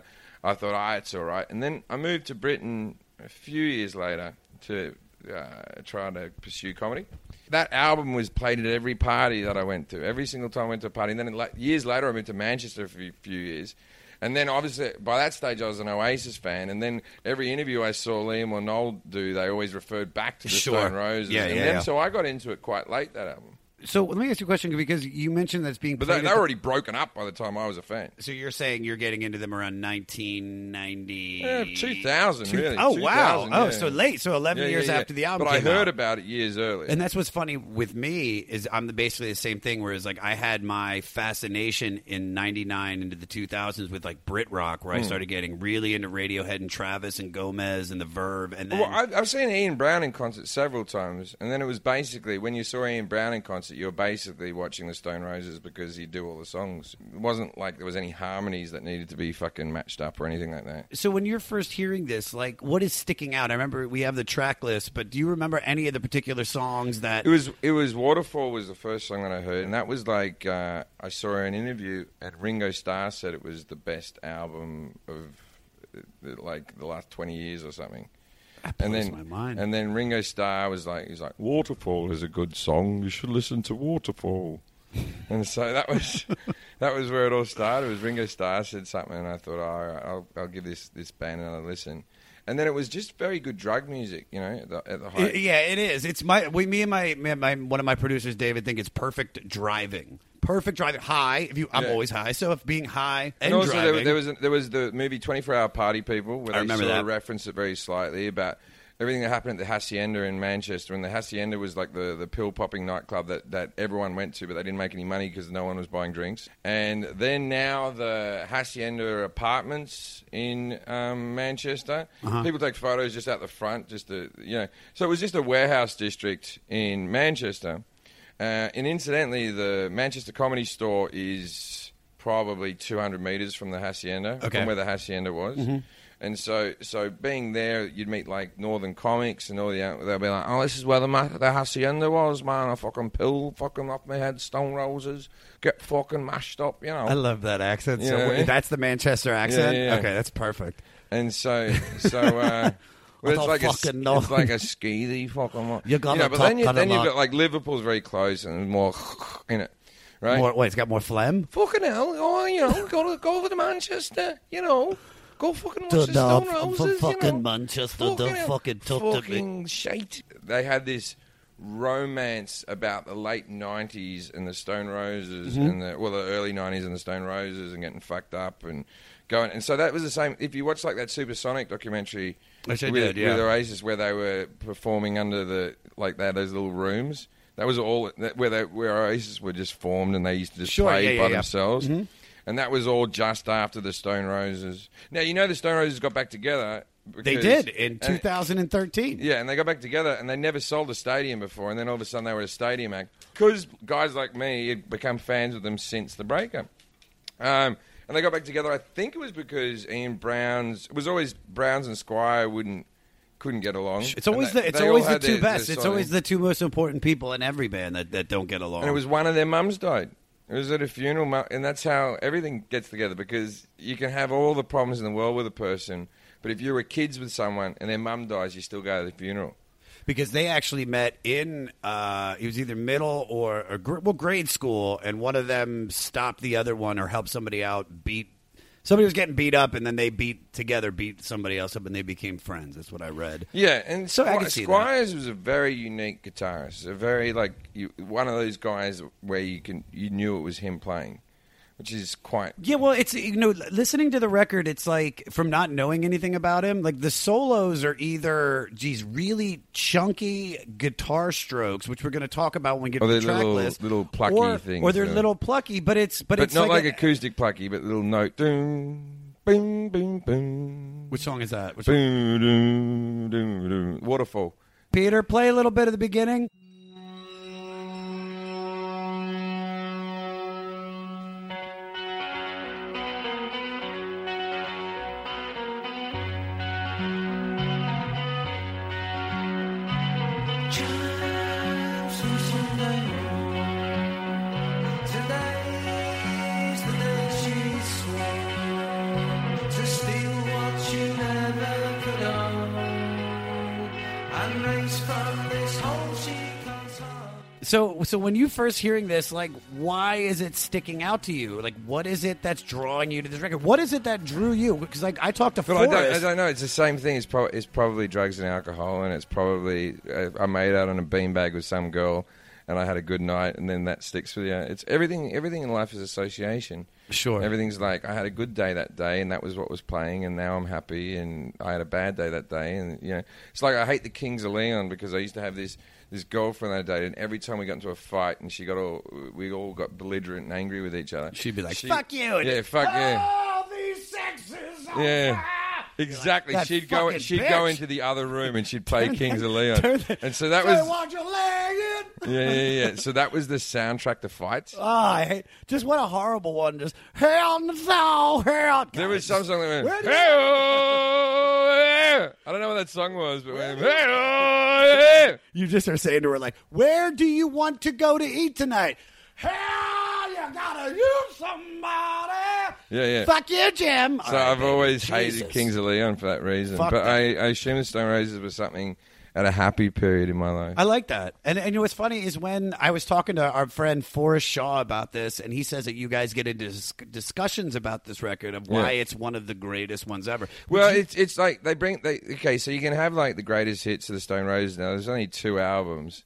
Speaker 2: I, I thought, ah, it's all right, and then I moved to Britain a few years later to uh, try to pursue comedy. That album was played at every party that I went to, every single time I went to a party. And then la- years later, I moved to Manchester for a few years. And then, obviously, by that stage, I was an Oasis fan. And then every interview I saw Liam or Noel do, they always referred back to the
Speaker 1: Sure.
Speaker 2: Stone Roses.
Speaker 1: Yeah,
Speaker 2: and
Speaker 1: yeah,
Speaker 2: then,
Speaker 1: yeah.
Speaker 2: So I got into it quite late, that album.
Speaker 1: So let me ask you a question because you mentioned that's being
Speaker 2: But they,
Speaker 1: at
Speaker 2: they
Speaker 1: the-
Speaker 2: were already broken up by the time I was a fan.
Speaker 1: So you're saying you're getting into them around 1990?
Speaker 2: Yeah, 2000,
Speaker 1: Two-
Speaker 2: really.
Speaker 1: Oh wow!
Speaker 2: 2000,
Speaker 1: Oh, so late. So 11
Speaker 2: Yeah,
Speaker 1: years
Speaker 2: yeah, yeah.
Speaker 1: after the album.
Speaker 2: But I heard
Speaker 1: out.
Speaker 2: about it years earlier.
Speaker 1: And that's what's funny with me is I'm basically the same thing. Whereas like I had my fascination in '99 into the 2000s with like Brit rock, where I
Speaker 2: Hmm.
Speaker 1: started getting really into Radiohead and Travis and Gomez and the Verve, and then
Speaker 2: Well, I've, I've seen Ian Brown in concert several times, and then it was basically when you saw Ian Brown in concert, you were basically watching the Stone Roses because he'd do all the songs. It wasn't like there was any harmonies that needed to be fucking matched up or anything like that.
Speaker 1: So when you're first hearing this, like, what is sticking out? I remember we have the track list, but do you remember any of the particular songs that?
Speaker 2: It was it was Waterfall was the first song that I heard, and that was like uh, I saw an interview, and Ringo Starr said it was the best album of uh, like the last twenty years or something.
Speaker 1: That
Speaker 2: and then
Speaker 1: my mind.
Speaker 2: and then Ringo Starr was like, he's like, Waterfall is a good song. You should listen to Waterfall. and so that was that was where it all started. Was Ringo Starr said something, and I thought, oh, all right, I'll I'll give this this band another listen. And then it was just very good drug music, you know, at the, at the height.
Speaker 1: yeah, it is. It's my we, me and my, and my one of my producers, David, think it's perfect driving. Perfect driving. High. If you, I'm
Speaker 2: Yeah.
Speaker 1: always high. So if being high and,
Speaker 2: And also, there,
Speaker 1: driving,
Speaker 2: there was there was the movie Twenty Four Hour Party People, where
Speaker 1: I
Speaker 2: they
Speaker 1: remember
Speaker 2: sort
Speaker 1: that.
Speaker 2: of referenced it very slightly about everything that happened at the Hacienda in Manchester. And the Hacienda was like the, the pill popping nightclub that, that everyone went to, but they didn't make any money because no one was buying drinks. And then now the Hacienda apartments in um, Manchester,
Speaker 1: Uh-huh.
Speaker 2: people take photos just out the front, just to you know. So it was just a warehouse district in Manchester. Uh, and incidentally, the Manchester Comedy Store is probably 200 meters from the hacienda,
Speaker 1: Okay.
Speaker 2: from where the hacienda was.
Speaker 1: Mhm.
Speaker 2: And so, so being there, you'd meet like Northern comics and all the. They'll be like, "Oh, this is where the ma- the hacienda was, man. I fucking pill, fucking off my head, stone roses, get fucking mashed up, you know."
Speaker 1: I love that accent. So
Speaker 2: Yeah.
Speaker 1: w- that's the Manchester accent.
Speaker 2: Yeah, yeah.
Speaker 1: Okay, that's perfect.
Speaker 2: And so, so uh, well, it's like a,
Speaker 1: fucking
Speaker 2: s-
Speaker 1: know.
Speaker 2: it's like a skeethy fucking. one.
Speaker 1: You gotta
Speaker 2: know, but
Speaker 1: talk
Speaker 2: then, you, then you've got like Liverpool's very close and more in it, right?
Speaker 1: More, wait, it's got more phlegm.
Speaker 2: Fucking hell, oh, you know, go to go over to Manchester, you know. Go fucking watch the
Speaker 1: the
Speaker 2: Stone
Speaker 1: f-
Speaker 2: Roses,
Speaker 1: f-
Speaker 2: you
Speaker 1: fucking
Speaker 2: know.
Speaker 1: Manchester, the
Speaker 2: hell,
Speaker 1: fucking talk to
Speaker 2: fucking shite. They had this romance about the late '90s and the Stone Roses,
Speaker 1: Mhm.
Speaker 2: and the well, the early '90s and the Stone Roses, and getting fucked up and going. And so that was the same. If you watch like that Supersonic documentary,
Speaker 1: Which I
Speaker 2: with,
Speaker 1: did, yeah.
Speaker 2: with Oasis, where they were performing under the like they had those little rooms. That was all that, where they, where Oasis were just formed, and they used to just
Speaker 1: Sure,
Speaker 2: play
Speaker 1: yeah, yeah,
Speaker 2: by
Speaker 1: yeah.
Speaker 2: themselves.
Speaker 1: Mhm.
Speaker 2: And that was all just after the Stone Roses. Now you know the Stone Roses got back together.
Speaker 1: They did in
Speaker 2: and-
Speaker 1: 2013.
Speaker 2: yeah, and they got back together, and they never sold a stadium before, and then all of a sudden they were a stadium act because guys like me had become fans of them since the breakup. Um, and they got back together. I think it was because Ian Brown's it was always Browns and Squire wouldn't couldn't get along.
Speaker 1: It's always
Speaker 2: they-
Speaker 1: the it's always the two
Speaker 2: their-
Speaker 1: best.
Speaker 2: their
Speaker 1: It's always the two most important people in every band that, that don't get along.
Speaker 2: And it was one of their mums died. It was at a funeral, and that's how everything gets together because you can have all the problems in the world with a person, but if you were kids with someone and their mum dies, you still go to the funeral.
Speaker 1: because they actually met in uh, it was either middle or, or well grade school, and one of them stopped the other one or helped somebody out beat. Somebody was getting beat up, and then they beat together, beat somebody else up, and they became friends. That's what I read.
Speaker 2: Yeah, and
Speaker 1: So I
Speaker 2: Squi-
Speaker 1: can that.
Speaker 2: Squires was a very unique guitarist. A very like you, one of those guys where you can you knew it was him playing. Which is quite.
Speaker 1: Yeah, well, it's you know, listening to the record, it's like from not knowing anything about him, like the solos are either geez, really chunky guitar strokes, which we're going to talk about when we get
Speaker 2: Or
Speaker 1: to the track
Speaker 2: little-
Speaker 1: list,
Speaker 2: little plucky
Speaker 1: or,
Speaker 2: things,
Speaker 1: or they're
Speaker 2: yeah.
Speaker 1: little plucky, but it's but,
Speaker 2: But,
Speaker 1: it's
Speaker 2: not like,
Speaker 1: a-
Speaker 2: acoustic plucky, but little note. Doom, boom, boom, boom.
Speaker 1: Which song is that? Which?
Speaker 2: Boom, doom, doom, doom. Waterfall.
Speaker 1: Peter, play a little bit of the beginning. So, when you first hearing this, like, why is it sticking out to you? Like, what is it that's drawing you to this record? What is it that drew you? Because, like, I talked to
Speaker 2: But I don't, I don't know. It's the same thing. It's, pro- it's probably drugs and alcohol, and it's probably uh, I made out on a beanbag with some girl, and I had a good night, and then that sticks with you. It's everything. Everything in life is association.
Speaker 1: Sure.
Speaker 2: Everything's like I had a good day that day, and that was what was playing, and now I'm happy, and I had a bad day that day, and you know, it's like I hate the Kings of Leon because I used to have this. This girlfriend that I dated, and every time we got into a fight, and she got all, we all got belligerent and angry with each other.
Speaker 1: She'd be like,
Speaker 2: She-
Speaker 1: "Fuck you!"
Speaker 2: Yeah, fuck ah, yeah.
Speaker 1: All these sexes. Oh
Speaker 2: yeah.
Speaker 1: bad."
Speaker 2: Exactly.
Speaker 1: "That
Speaker 2: she'd go. She'd go into the other room and she'd play Kings of Leon. And so that was.
Speaker 1: want your leg in?
Speaker 2: Yeah, yeah, yeah. So that was the soundtrack to fights.
Speaker 1: Oh, I hate. Just what a horrible one. Just hell no, hell.
Speaker 2: There was some song that went. "Hey. I don't know what that song was, but went. "Hey.
Speaker 1: You just are saying to her like, "Where do you want to go to eat tonight?" Hell, you gotta use somebody.
Speaker 2: Yeah, yeah.
Speaker 1: Fuck you, Jim.
Speaker 2: So
Speaker 1: right,
Speaker 2: I've
Speaker 1: baby.
Speaker 2: always
Speaker 1: Jesus.
Speaker 2: hated Kings of Leon for that reason.
Speaker 1: Fuck
Speaker 2: but
Speaker 1: that.
Speaker 2: I, I assume the Stone Roses was something at a happy period in my life.
Speaker 1: I like that. And, and you know what's funny is when I was talking to our friend Forrest Shaw about this, and he says that you guys get into dis- discussions about this record of why
Speaker 2: Yeah.
Speaker 1: it's one of the greatest ones ever.
Speaker 2: Well,
Speaker 1: you-
Speaker 2: it's it's like they bring they okay, so you can have like the greatest hits of the Stone Roses now. There's only two albums.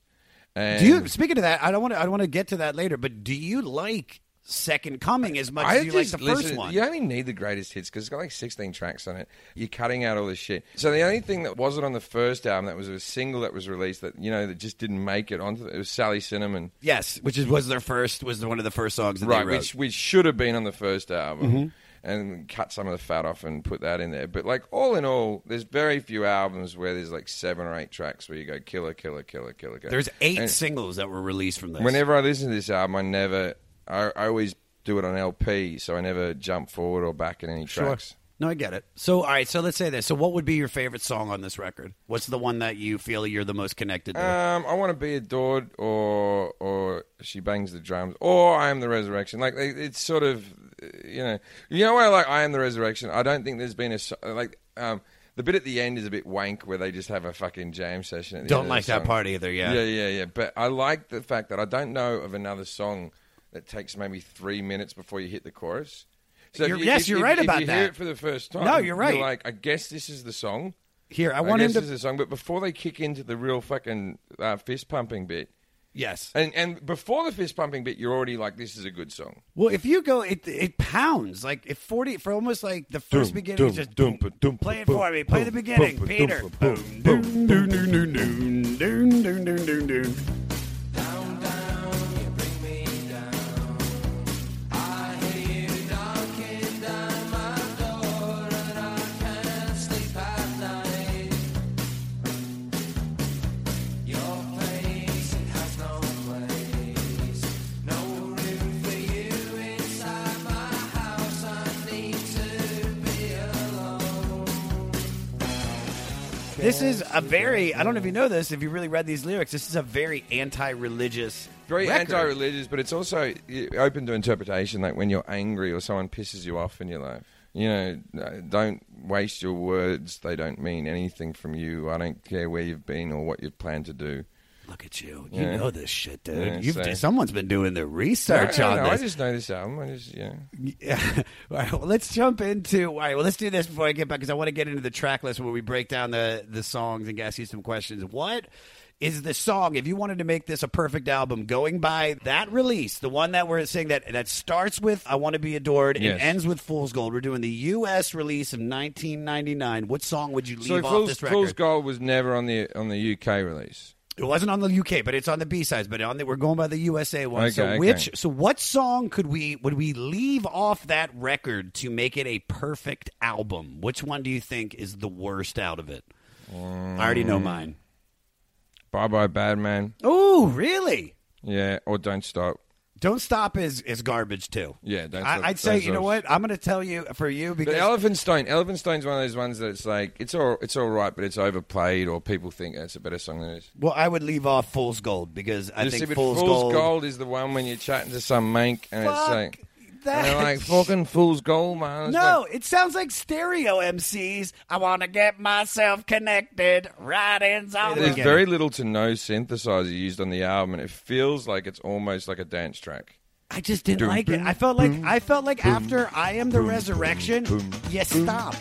Speaker 2: And
Speaker 1: do you speaking of that? I don't want to. I don't want to get to that later. But do you like Second Coming as much
Speaker 2: I
Speaker 1: as you like the first one?
Speaker 2: You only need the greatest hits because it's got like 16 tracks on it. You're cutting out all this shit. So the only thing that wasn't on the first album that was a single that was released that you know that just didn't make it onto it was Sally Cinnamon.
Speaker 1: Yes, which is was their first was one of the first songs that they
Speaker 2: right,
Speaker 1: wrote.
Speaker 2: which which should have been on the first album.
Speaker 1: Mhm.
Speaker 2: And cut some of the fat off and put that in there. But like all in all, there's very few albums where there's like seven or eight tracks where you go killer, killer, killer, killer. killer.
Speaker 1: There's eight
Speaker 2: And-
Speaker 1: singles that were released from this.
Speaker 2: Whenever I listen to this album, I never, I, I always do it on LP, so I never jump forward or back in any tracks.
Speaker 1: No, I get it. So, all right. So let's say this. So, what would be your favorite song on this record? What's the one that you feel you're the most connected to?
Speaker 2: Um, I want to be adored, or or she bangs the drums, or I am the resurrection. Like it's sort of, you know, you know why I like I am the resurrection. I don't think there's been a like um. The bit at the end is a bit wank, where they just have a fucking jam session. At the
Speaker 1: Don't like that part either, yeah.
Speaker 2: yeah, yeah, yeah. But I like the fact that I don't know of another song that takes maybe three minutes before you hit the chorus. So
Speaker 1: You're-
Speaker 2: you-
Speaker 1: yes,
Speaker 2: if-
Speaker 1: you're
Speaker 2: if-
Speaker 1: right
Speaker 2: if
Speaker 1: about
Speaker 2: you
Speaker 1: that.
Speaker 2: Hear it for the first time.
Speaker 1: No, you're right.
Speaker 2: like, I guess this is the song.
Speaker 1: Here, I want him
Speaker 2: guess
Speaker 1: to-
Speaker 2: This is the song, but before they kick into the real fucking uh, fist pumping bit.
Speaker 1: Yes.
Speaker 2: And and before the fist pumping bit, you're already like, this is a good song.
Speaker 1: Well, if you go, it it pounds like if forty for almost like the first
Speaker 2: Dum,
Speaker 1: beginning.
Speaker 2: dum,
Speaker 1: is just
Speaker 2: dum, ba, dum,
Speaker 1: play it
Speaker 2: ba,
Speaker 1: for me. Play the
Speaker 2: bum,
Speaker 1: beginning,
Speaker 2: bum, ba,
Speaker 1: Peter. This is a very, I don't know if you know this, if you really read these lyrics, this is a very anti religious.
Speaker 2: Very anti-religious, but it's also open to interpretation. Like when you're angry or someone pisses you off in your life, you know, uh, don't waste your words. They don't mean anything from you. I don't care where you've been or what you've planned to do.
Speaker 1: Look at you. You
Speaker 2: Yeah.
Speaker 1: know this shit, dude.
Speaker 2: Yeah,
Speaker 1: You've,
Speaker 2: so-
Speaker 1: someone's been doing the research
Speaker 2: No, no,
Speaker 1: on
Speaker 2: no,
Speaker 1: this.
Speaker 2: I just know this album. I just yeah.
Speaker 1: Yeah. All right, well, let's jump into. All right, well, let's do this before I get back because I want to get into the track list where we break down the the songs and ask you some questions. What is the song. If you wanted to make this a perfect album, going by that release, the one that we're saying that that starts with "I Want to Be Adored"
Speaker 2: Yes.
Speaker 1: and ends with "Fool's Gold." We're doing the U.S. release of 1999. What song would you leave
Speaker 2: So
Speaker 1: off
Speaker 2: Fool's,
Speaker 1: this record?
Speaker 2: Fool's Gold was never on the on the UK release.
Speaker 1: It wasn't on the UK, but it's on the B sides. But on the, we're going by the USA one. so
Speaker 2: Okay, okay.
Speaker 1: which, so what song could we would we leave off that record to make it a perfect album? Which one do you think is the worst out of it? I already know um, mine.
Speaker 2: Bye bye, Bad Man.
Speaker 1: Oh, really?
Speaker 2: Yeah, or Don't Stop.
Speaker 1: Don't stop is is garbage too.
Speaker 2: Yeah, Don't
Speaker 1: I,
Speaker 2: Stop.
Speaker 1: I'd say you know what I'm going to tell you for you because
Speaker 2: But Elephant Stone, Elephant Stone's one of those ones that it's like it's all it's all right, but it's overplayed, or people think it's a better song than it is.
Speaker 1: well I would leave off Fool's Gold because I
Speaker 2: You
Speaker 1: think
Speaker 2: see, but
Speaker 1: Fool's,
Speaker 2: Fool's
Speaker 1: Gold.
Speaker 2: is the one when you're chatting to some mank and it's
Speaker 1: Fuck
Speaker 2: like,
Speaker 1: that.
Speaker 2: they're like fucking Fool's Gold, man. It's
Speaker 1: No,
Speaker 2: like-
Speaker 1: it sounds like stereo MCs. I want to get myself connected right inside.
Speaker 2: there's very little to no synthesizer used on the album, and it feels like it's almost like a dance track.
Speaker 1: I just didn't
Speaker 2: Boom,
Speaker 1: like it. I felt like
Speaker 2: boom,
Speaker 1: I felt like after I am the resurrection, you stop.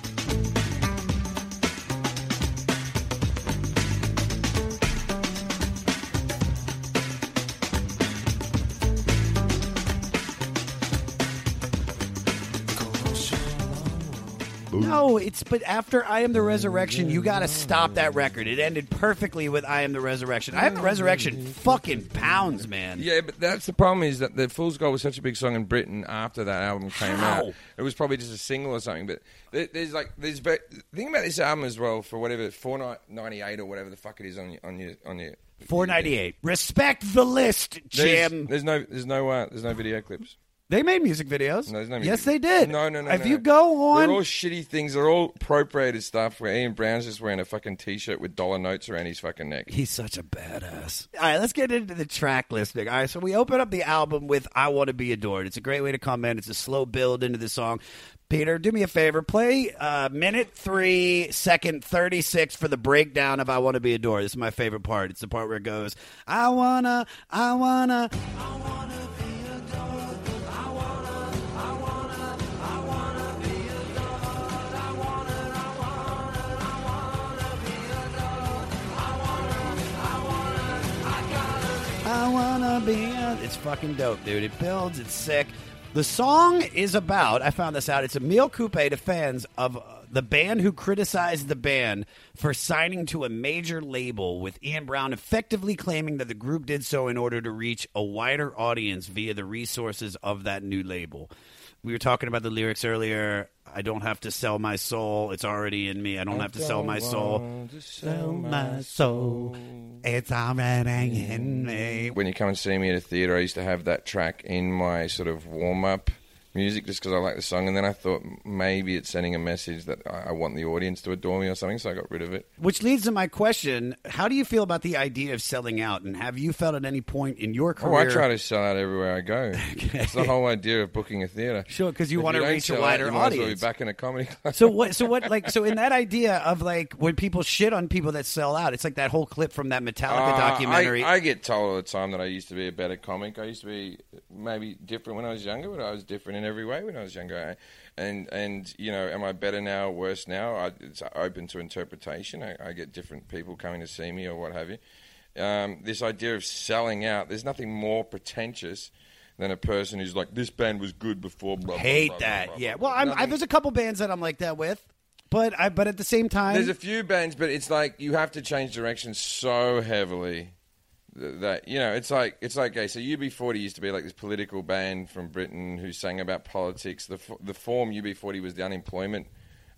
Speaker 1: No, it's but after I am the resurrection, you got to stop that record. It ended perfectly with I am the resurrection. I am the resurrection fucking pounds, man.
Speaker 2: Yeah, but that's the problem is that the Fool's Gold was such a big song in Britain after that album came
Speaker 1: How?
Speaker 2: out. It was probably just a single or something. But there, there's like there's the thing about this album as well for whatever four ninety eight or whatever the fuck it is on your on your on your
Speaker 1: 498. Respect the list,
Speaker 2: There's,
Speaker 1: Jim.
Speaker 2: there's no there's no uh, there's no video clips.
Speaker 1: They made music videos.
Speaker 2: No, there's no
Speaker 1: yes, they did.
Speaker 2: No, no, no.
Speaker 1: If
Speaker 2: no,
Speaker 1: you go on,
Speaker 2: they're all shitty things. They're all appropriated stuff. Where Ian Brown's just wearing a fucking t-shirt with dollar notes around his fucking neck.
Speaker 1: He's such a badass. All right, let's get into the track listing. All right, so we open up the album with I Want to Be Adored. It's a great way to come in. It's a slow build into the song. Peter, do me a favor. Play uh, minute three, second 36 for the breakdown of I Want to Be Adored. This is my favorite part. It's the part where it goes, I wanna, I wanna. I wanna be. A... It's fucking dope, dude. It builds. It's sick. The song is about. I found this out. It's Emile Coupe to fans of uh, the band who criticized the band for signing to a major label, with Ian Brown effectively claiming that the group did so in order to reach a wider audience via the resources of that new label. We were talking about the lyrics earlier. I don't have to sell my soul. It's already in me. I don't have to sell my soul. Sell my soul. It's already in me.
Speaker 2: when you come and see me at a theater, I used to have that track in my sort of warm up music just because I like the song. And then I thought maybe it's sending a message that I I want the audience to adore me or something, so I got rid of it.
Speaker 1: Which leads to my question: How do you feel about the idea of selling out? And have you felt at any point in your career?
Speaker 2: Oh, I try to sell out everywhere I go. It's the whole idea of booking a theater.
Speaker 1: Sure, because you
Speaker 2: If
Speaker 1: wanna reach a
Speaker 2: sell out,
Speaker 1: wider
Speaker 2: you might as well
Speaker 1: audience.
Speaker 2: be back in a comedy club.
Speaker 1: So what? So what? Like so, in that idea of like when people shit on people that sell out, it's like that whole clip from that Metallica
Speaker 2: Uh,
Speaker 1: documentary.
Speaker 2: I, I get told all the time that I used to be a better comic. I used to be maybe different when I was younger, but I was different in every way when I was younger. And and you know, am I better now, worse now? I, it's open to interpretation. I, I get different people coming to see me or what have you. Um, this idea of selling out, there's nothing more pretentious than a person who's like, "This band was good before." Blah,
Speaker 1: hate
Speaker 2: blah,
Speaker 1: that.
Speaker 2: blah, blah,
Speaker 1: yeah.
Speaker 2: blah."
Speaker 1: Well, I'm, I, there's a couple bands that I'm like that with, but I but at the same time,
Speaker 2: There's a few bands, but it's like you have to change direction so heavily that you know it's like it's like okay. So UB40 used to be like this political band from Britain who sang about politics. The the form UB40 was the unemployment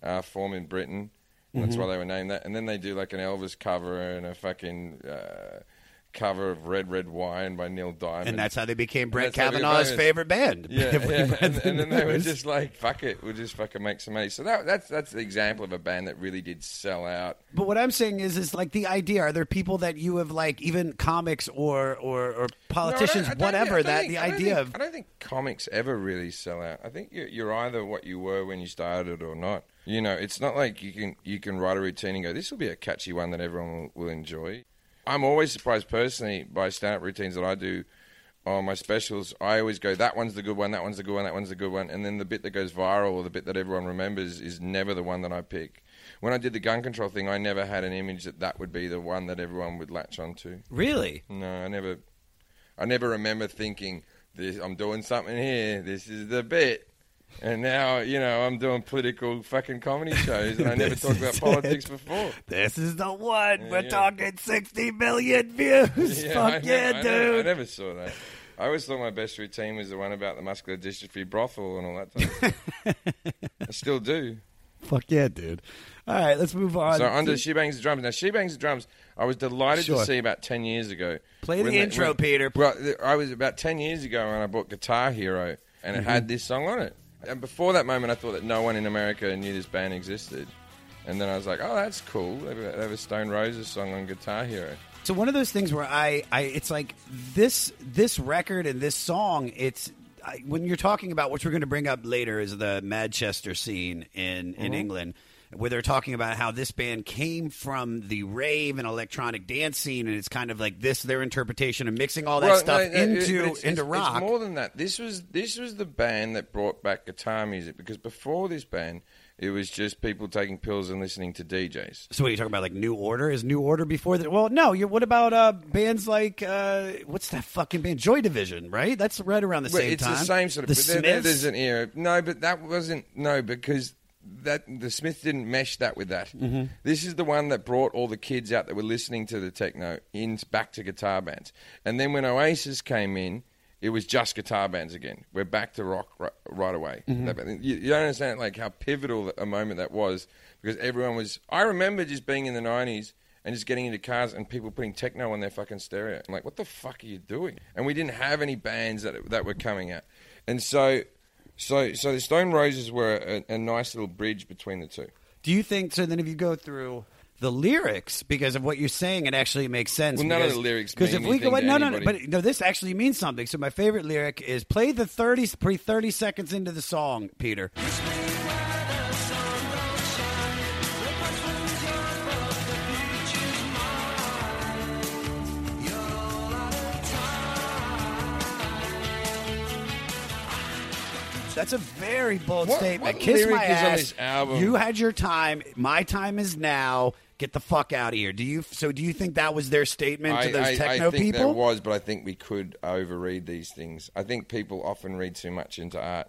Speaker 2: uh, form in Britain. That's
Speaker 1: Mm-hmm.
Speaker 2: why they were named that. And then they do like an Elvis cover and a fucking uh, cover of Red Red Wine by Neil Diamond.
Speaker 1: and that's how they became Brett
Speaker 2: that's how they
Speaker 1: Kavanaugh's favorite band.
Speaker 2: Yeah, yeah. And,
Speaker 1: the
Speaker 2: and then they were just like, "Fuck it, we'll just fucking make some money." So that, that's that's the example of a band that really did sell out.
Speaker 1: But what I'm saying is, is like the idea. Are there people that you have like, even comics or or, or politicians,
Speaker 2: No, I don't- I don't
Speaker 1: whatever? that the
Speaker 2: think- don't
Speaker 1: idea
Speaker 2: think-
Speaker 1: of
Speaker 2: I don't think comics ever really sell out. I think you're, you're either what you were when you started or not. You know, it's not like you can you can write a routine and go, "This will be a catchy one that everyone will, will enjoy." I'm always surprised personally by stand-up routines that I do on my specials. I always go, "That one's the good one. That one's the good one. That one's the good one," and then the bit that goes viral or the bit that everyone remembers is never the one that I pick. when I did the gun control thing, I never had an image that that would be the one that everyone would latch onto.
Speaker 1: Really?
Speaker 2: No, I never. I never remember thinking this. I'm doing something here. This is the bit. And now, you know, I'm doing political fucking comedy shows, and I never talked about politics
Speaker 1: it.
Speaker 2: before.
Speaker 1: This is the one. We're
Speaker 2: yeah.
Speaker 1: talking 60 million views.
Speaker 2: Yeah,
Speaker 1: Fuck
Speaker 2: I
Speaker 1: yeah,
Speaker 2: never, I
Speaker 1: dude.
Speaker 2: never- I never saw that. I always thought my best routine was the one about the muscular dystrophy brothel and all that. Stuff. I still do.
Speaker 1: Fuck yeah, dude. All right, let's move on.
Speaker 2: So under
Speaker 1: to-
Speaker 2: Bangs the Drums. Now, She Bangs the Drums, I was delighted
Speaker 1: Sure.
Speaker 2: to see about 10 years ago.
Speaker 1: Play the
Speaker 2: When
Speaker 1: intro, Peter.
Speaker 2: Well, I was about 10 years ago when I bought Guitar Hero, and it
Speaker 1: Mhm.
Speaker 2: had this song on it. And before that moment, I thought that no one in America knew this band existed. And then I was like, oh, that's cool. They have a, they have a Stone Roses song on Guitar Hero.
Speaker 1: So one of those things where I, I it's like this this record and this song. It's I, when you're talking about which we're going to bring up later is the Manchester scene in in
Speaker 2: Mhm.
Speaker 1: England, where they're talking about how this band came from the rave and electronic dance scene, and it's kind of like this their interpretation of mixing all that
Speaker 2: Well,
Speaker 1: stuff
Speaker 2: no, no,
Speaker 1: into
Speaker 2: it's-
Speaker 1: into
Speaker 2: it's-
Speaker 1: rock.
Speaker 2: It's more than that. This was this was the band that brought back guitar music because before this band, it was just people taking pills and listening to DJs.
Speaker 1: so what are you talking about? Like New Order is New Order before that? Well, no. What about uh, bands like uh, what's that fucking band? Joy Division, right? That's right around the
Speaker 2: Well,
Speaker 1: same
Speaker 2: it's
Speaker 1: time.
Speaker 2: the same sort of.
Speaker 1: The
Speaker 2: but there- there-
Speaker 1: Smiths.
Speaker 2: there's an era. No, but that wasn't. No, because that the Smiths didn't mesh that with that.
Speaker 1: Mhm.
Speaker 2: This is the one that brought all the kids out that were listening to the techno in back to guitar bands. And then when Oasis came in, it was just guitar bands again. We're back to rock right, right away.
Speaker 1: Mhm.
Speaker 2: You, you don't understand like how pivotal a moment that was because everyone was. I remember just being in the nineties. And just getting into cars and people putting techno on their fucking stereo. I'm like, what the fuck are you doing? And we didn't have any bands that that were coming out. And so, so, so the Stone Roses were a, a nice little bridge between the two.
Speaker 1: Do you think so? Then, if you go through the lyrics, because of what you're saying, it actually makes sense.
Speaker 2: Well, none of
Speaker 1: because-
Speaker 2: the lyrics
Speaker 1: Because if we go, no, no, no, but no, this actually means something. So my favorite lyric is play the thirty pre thirty seconds into the song, Peter. That's a very bold
Speaker 2: What-
Speaker 1: statement.
Speaker 2: what
Speaker 1: Kiss my ass. You had your time. My time is now. Get the fuck out of here. Do you? So do you think that was their statement to those
Speaker 2: I-
Speaker 1: techno
Speaker 2: I think
Speaker 1: people?
Speaker 2: there was, but I think we could overread these things. I think people often read too much into art.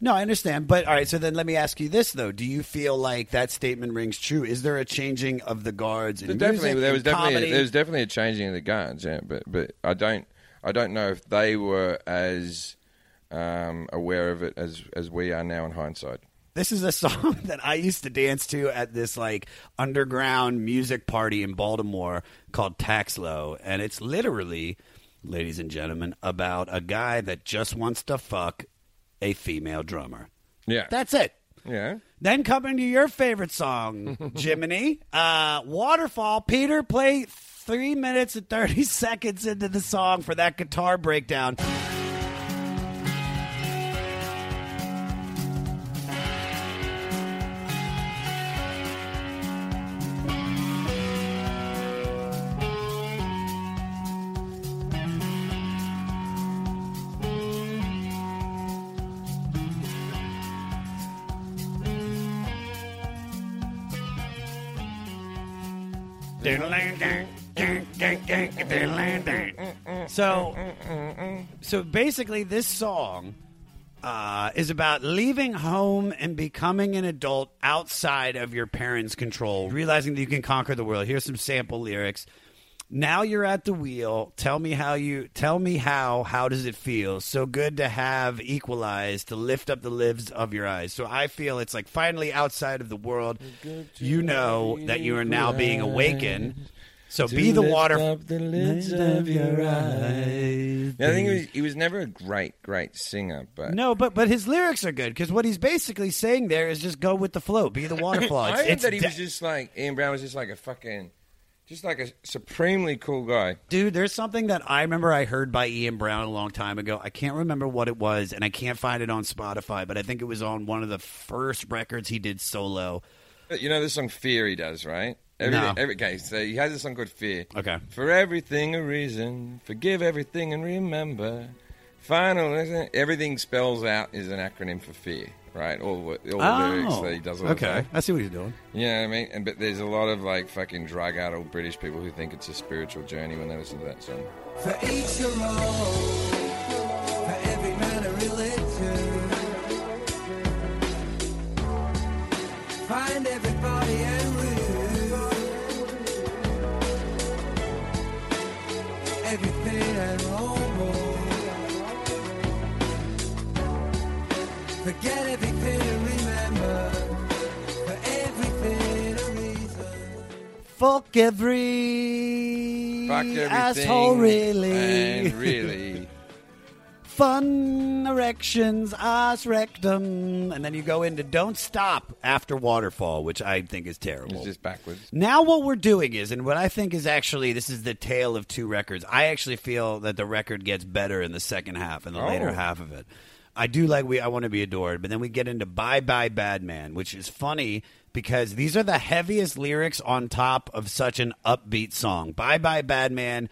Speaker 1: No, I understand. But all right, so then let me ask you this though: Do you feel like that statement rings true? Is there a changing of the guards in
Speaker 2: There definitely,
Speaker 1: music,
Speaker 2: there was definitely,
Speaker 1: comedy?
Speaker 2: there was definitely a changing of the guards. Yeah, but but I don't, I don't know if they were as um, aware of it as as we are now in hindsight.
Speaker 1: This is a song that I used to dance to at this like underground music party in Baltimore called Taxlo, and it's literally, ladies and gentlemen, about a guy that just wants to fuck a female drummer.
Speaker 2: Yeah,
Speaker 1: That's it.
Speaker 2: Yeah.
Speaker 1: Then coming to your favorite song, Jiminy, uh, Waterfall. Peter, play three minutes and 30 seconds into the song for that guitar breakdown. So, so basically, this song uh, is about leaving home and becoming an adult outside of your parents' control, realizing that you can conquer the world. Here's some sample lyrics. Now you're at the wheel. Tell me how you tell me how how does it feel? So good to have equalized to lift up the lids of your eyes. So I feel it's like finally outside of the world. You know that you are now being awakened. So
Speaker 2: To
Speaker 1: be the water.
Speaker 2: up the lids of your eyes. I think he was, he was never a great, great singer, but
Speaker 1: No, but but his lyrics are good because what he's basically saying there is just go with the flow, be the waterfall.
Speaker 2: I heard
Speaker 1: it's
Speaker 2: that he
Speaker 1: de-
Speaker 2: was just like Ian Brown was just like a fucking, just like a supremely cool guy.
Speaker 1: Dude, there's something that I remember I heard by Ian Brown a long time ago. I can't remember what it was, and I can't find it on Spotify, but I think it was on one of the first records he did solo.
Speaker 2: You know the song "Fear" he does, right?
Speaker 1: No.
Speaker 2: every, okay, so he has a song called "Fear."
Speaker 1: Okay.
Speaker 2: For everything a reason, forgive everything and remember. Final, everything spells out is an acronym for fear, right? All, the- all the lyrics that he does. All the
Speaker 1: okay.
Speaker 2: time.
Speaker 1: I see what he's doing.
Speaker 2: You know I mean? And, but there's a lot of like fucking drug-addled British people who think it's a spiritual journey when they listen to that song.
Speaker 5: For each your own, for every man Fuck every, remember for everything reason.
Speaker 2: Fuck everything
Speaker 1: asshole, really.
Speaker 2: and really.
Speaker 1: Fun erections, ass rectum, and then you go into "Don't Stop" after "Waterfall," which I think is terrible.
Speaker 2: It's just backwards.
Speaker 1: Now what we're doing is, and what I think is actually this is the tale of two records. I actually feel that the record gets better in the second half and the later
Speaker 2: Oh.
Speaker 1: half of it. I do like we I want to be adored, but then we get into Bye Bye Bad Man, which is funny because these are the heaviest lyrics on top of such an upbeat song. Bye Bye Bad Man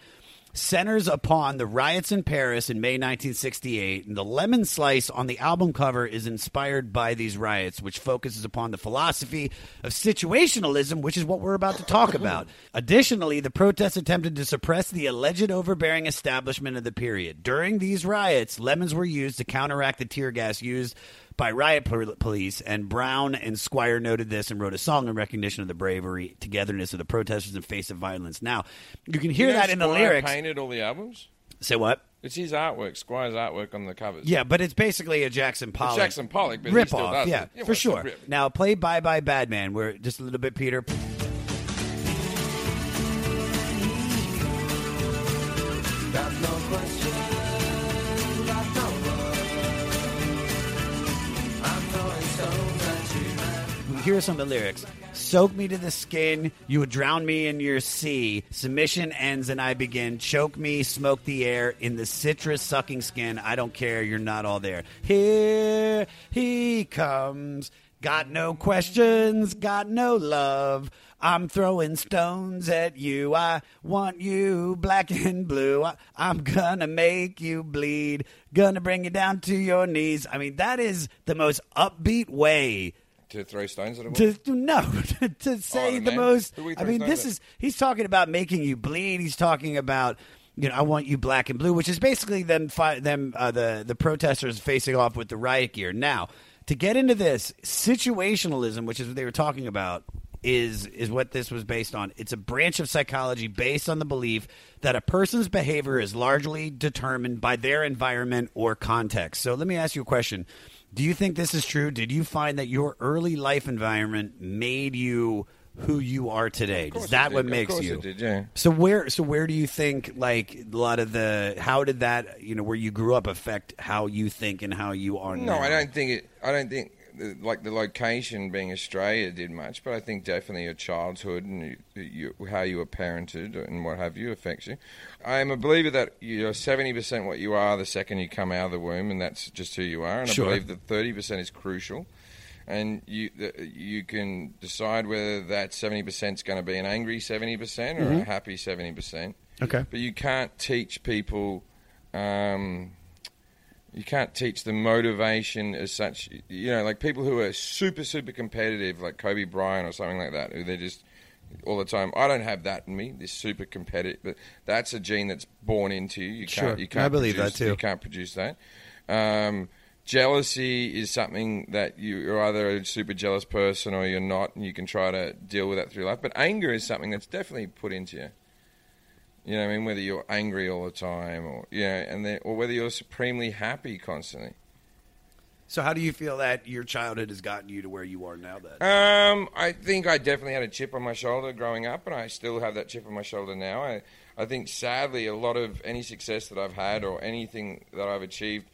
Speaker 1: centers upon the riots in Paris in May 1968, and the lemon slice on the album cover is inspired by these riots, which focuses upon the philosophy of situationalism, which is what we're about to talk about. Additionally, the protests attempted to suppress the alleged overbearing establishment of the period. During these riots, lemons were used to counteract the tear gas used by riot police, and Brown and Squire noted this and wrote a song in recognition of the bravery, togetherness of the protesters in face of violence. Now, you can hear
Speaker 2: You know
Speaker 1: that in the
Speaker 2: Squire
Speaker 1: lyrics.
Speaker 2: painted all the albums.
Speaker 1: Say what?
Speaker 2: It's his artwork, Squire's artwork on the covers.
Speaker 1: Yeah, but it's basically a Jackson Pollock.
Speaker 2: Jackson Pollock, but he
Speaker 1: rip
Speaker 2: still
Speaker 1: off.
Speaker 2: does
Speaker 1: yeah,
Speaker 2: it. Yeah,
Speaker 1: for
Speaker 2: well, it's
Speaker 1: sure.
Speaker 2: rip.
Speaker 1: Now play "Bye Bye Bad Man." Where just a little bit, Peter.
Speaker 5: Got no question,
Speaker 1: Here are some of the lyrics. Soak me to the skin, you would drown me in your sea. Submission ends and I begin. Choke me, smoke the air in the citrus sucking skin. I don't care, you're not all there. Here he comes. Got no questions, got no love. I'm throwing stones at you. I want you black and blue. I, I'm gonna make you bleed. Gonna bring you down to your knees. I mean, that is the most upbeat way
Speaker 2: To throw stones at a
Speaker 1: to, to no to, to say
Speaker 2: Oh,
Speaker 1: the
Speaker 2: man.
Speaker 1: most. I mean, this
Speaker 2: at?
Speaker 1: is he's talking about making you bleed. He's talking about you know I want you black and blue, which is basically them fi- them uh, the the protesters facing off with the riot gear. Now to get into this situationalism, which is what they were talking about. Is is what this was based on? It's a branch of psychology based on the belief that a person's behavior is largely determined by their environment or context. So let me ask you a question: Do you think this is true? Did you find that your early life environment made you who you are today? Is that what makes you?
Speaker 2: it did, yeah.
Speaker 1: So where so where do you think like a lot of the how did that you know where you grew up affect how you think and how you are
Speaker 2: No,
Speaker 1: now?
Speaker 2: I don't think it. I don't think like the location being Australia did much, but I think definitely your childhood and you, you, how you were parented and what have you affects you. I am a believer that you're seventy percent what you are the second you come out of the womb, and that's just who you are. And
Speaker 1: Sure.
Speaker 2: I believe that thirty percent is crucial. And you you can decide whether that seventy percent is going to be an angry seventy percent or a
Speaker 1: Mhm.
Speaker 2: happy seventy percent.
Speaker 1: Okay.
Speaker 2: But you can't teach people. Um, you can't teach the motivation as such. You know, like people who are super, super competitive, like Kobe Bryant or something like that, who they're just all the time. I don't have that in me. This super competitive, but that's a gene that's born into you. You can't.
Speaker 1: Sure.
Speaker 2: You can't
Speaker 1: I believe
Speaker 2: produce,
Speaker 1: that too.
Speaker 2: You can't produce that. Um, jealousy is something that you, you're either a super jealous person or you're not, and you can try to deal with that through life. But anger is something that's definitely put into you. You know what I mean? Whether you're angry all the time, or you know, and then, or whether you're supremely happy constantly.
Speaker 1: So, how do you feel that your childhood has gotten you to where you are now? Then,
Speaker 2: Um, I think I definitely had a chip on my shoulder growing up, and I still have that chip on my shoulder now. I, I think sadly, a lot of any success that I've had or anything that I've achieved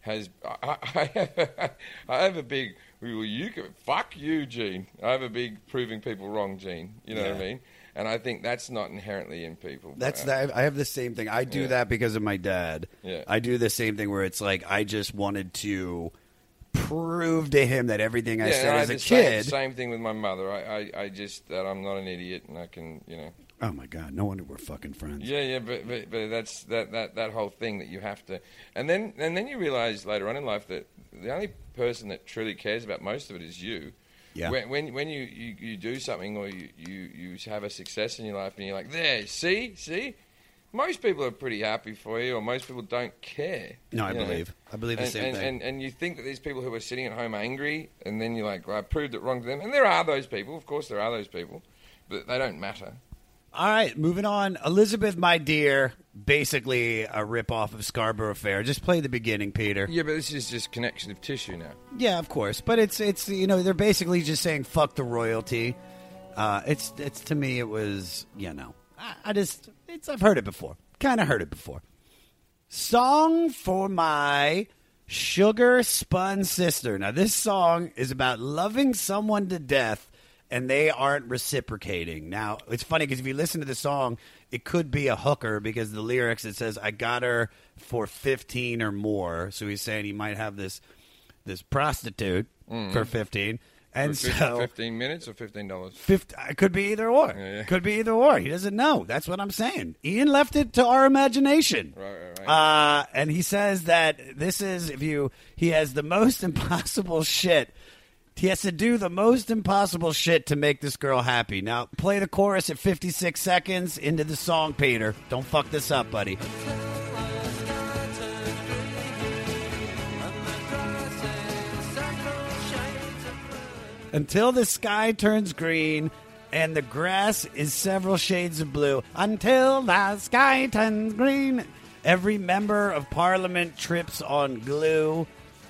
Speaker 2: has. I, I, have, I have a big. Well, you can, fuck you, Gene. I have a big proving people wrong, Gene. You know what I mean? And I think that's not inherently in people.
Speaker 1: That's
Speaker 2: Uh,
Speaker 1: that. I have the same thing. I do
Speaker 2: Yeah.
Speaker 1: that because of my dad.
Speaker 2: Yeah.
Speaker 1: I do the same thing where it's like I just wanted to prove to him that everything I
Speaker 2: yeah,
Speaker 1: said
Speaker 2: I
Speaker 1: as a
Speaker 2: same-
Speaker 1: kid.
Speaker 2: Same, thing with my mother. I, I, I just that I'm not an idiot, and I can, you know.
Speaker 1: Oh my god! No wonder we're fucking friends.
Speaker 2: Yeah, yeah, but, but but that's that, that that whole thing that you have to, and then and then you realize later on in life that the only person that truly cares about most of it is you.
Speaker 1: Yeah.
Speaker 2: When when, when you, you, you do something or you, you, you have a success in your life and you're like, there, see, see, most people are pretty happy for you, or most people don't care.
Speaker 1: No, I
Speaker 2: you know?
Speaker 1: believe. I believe the
Speaker 2: and,
Speaker 1: same
Speaker 2: and,
Speaker 1: thing.
Speaker 2: And, and you think that these people who are sitting at home angry, and then you're like, well, I proved it wrong to them. And there are those people, of course, there are those people, but they don't matter.
Speaker 1: All right, moving on. Elizabeth, my dear, basically a rip off of Scarborough Fair. Just play the beginning, Peter.
Speaker 2: Yeah, but this is just connection of tissue now.
Speaker 1: Yeah, of course, but it's it's you know they're basically just saying fuck the royalty. Uh, it's it's to me it was you know I, I just it's I've heard it before, kind of heard it before. Song for my sugar spun sister. Now this song is about loving someone to death and they aren't reciprocating. Now it's funny because if you listen to the song, it could be a hooker because the lyrics it says I got her for fifteen or more. So he's saying he might have this this prostitute
Speaker 2: Mhm.
Speaker 1: for fifteen. And
Speaker 2: For fif-
Speaker 1: so
Speaker 2: fifteen minutes or fifteen dollars.
Speaker 1: Fifth, it could be either or.
Speaker 2: Yeah, yeah.
Speaker 1: Could be either or. He doesn't know. That's what I'm saying. Ian left it to our imagination.
Speaker 2: Right, right, right.
Speaker 1: Uh, and he says that this is if you he has the most impossible shit. He has to do the most impossible shit to make this girl happy. Now, play the chorus at 56 seconds into the song, Peter. Don't fuck this up, buddy. Until the sky turns green and the grass is several shades of blue. Until the sky turns green. Every member of parliament trips on glue.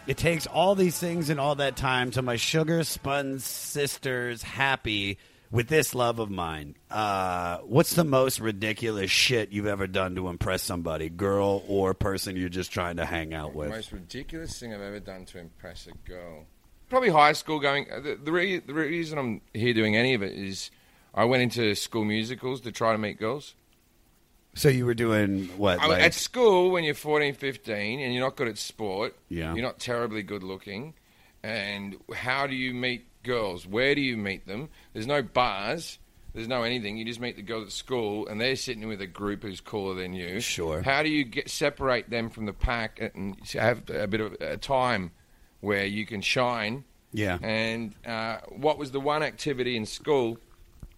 Speaker 1: It takes all these things and all that time to my sugar spun sisters happy with this love of mine. Uh, what's the most ridiculous shit you've ever done to impress somebody, girl or person you're just trying to hang out
Speaker 2: The
Speaker 1: with?
Speaker 2: most ridiculous thing I've ever done to impress a girl. Probably high school going. uh, The, the, re, the reason I'm here doing any of it is I went into school musicals to try to meet girls.
Speaker 1: So you were doing what?
Speaker 2: I,
Speaker 1: like-
Speaker 2: at school, when you're 14, 15, and you're not good at sport,
Speaker 1: Yeah.
Speaker 2: you're not terribly good looking, and how do you meet girls? Where do you meet them? There's no bars. There's no anything. You just meet the girls at school, and they're sitting with a group who's cooler than you.
Speaker 1: Sure.
Speaker 2: How do you get separate them from the pack and have a bit of a time where you can shine?
Speaker 1: Yeah.
Speaker 2: And uh, what was the one activity in school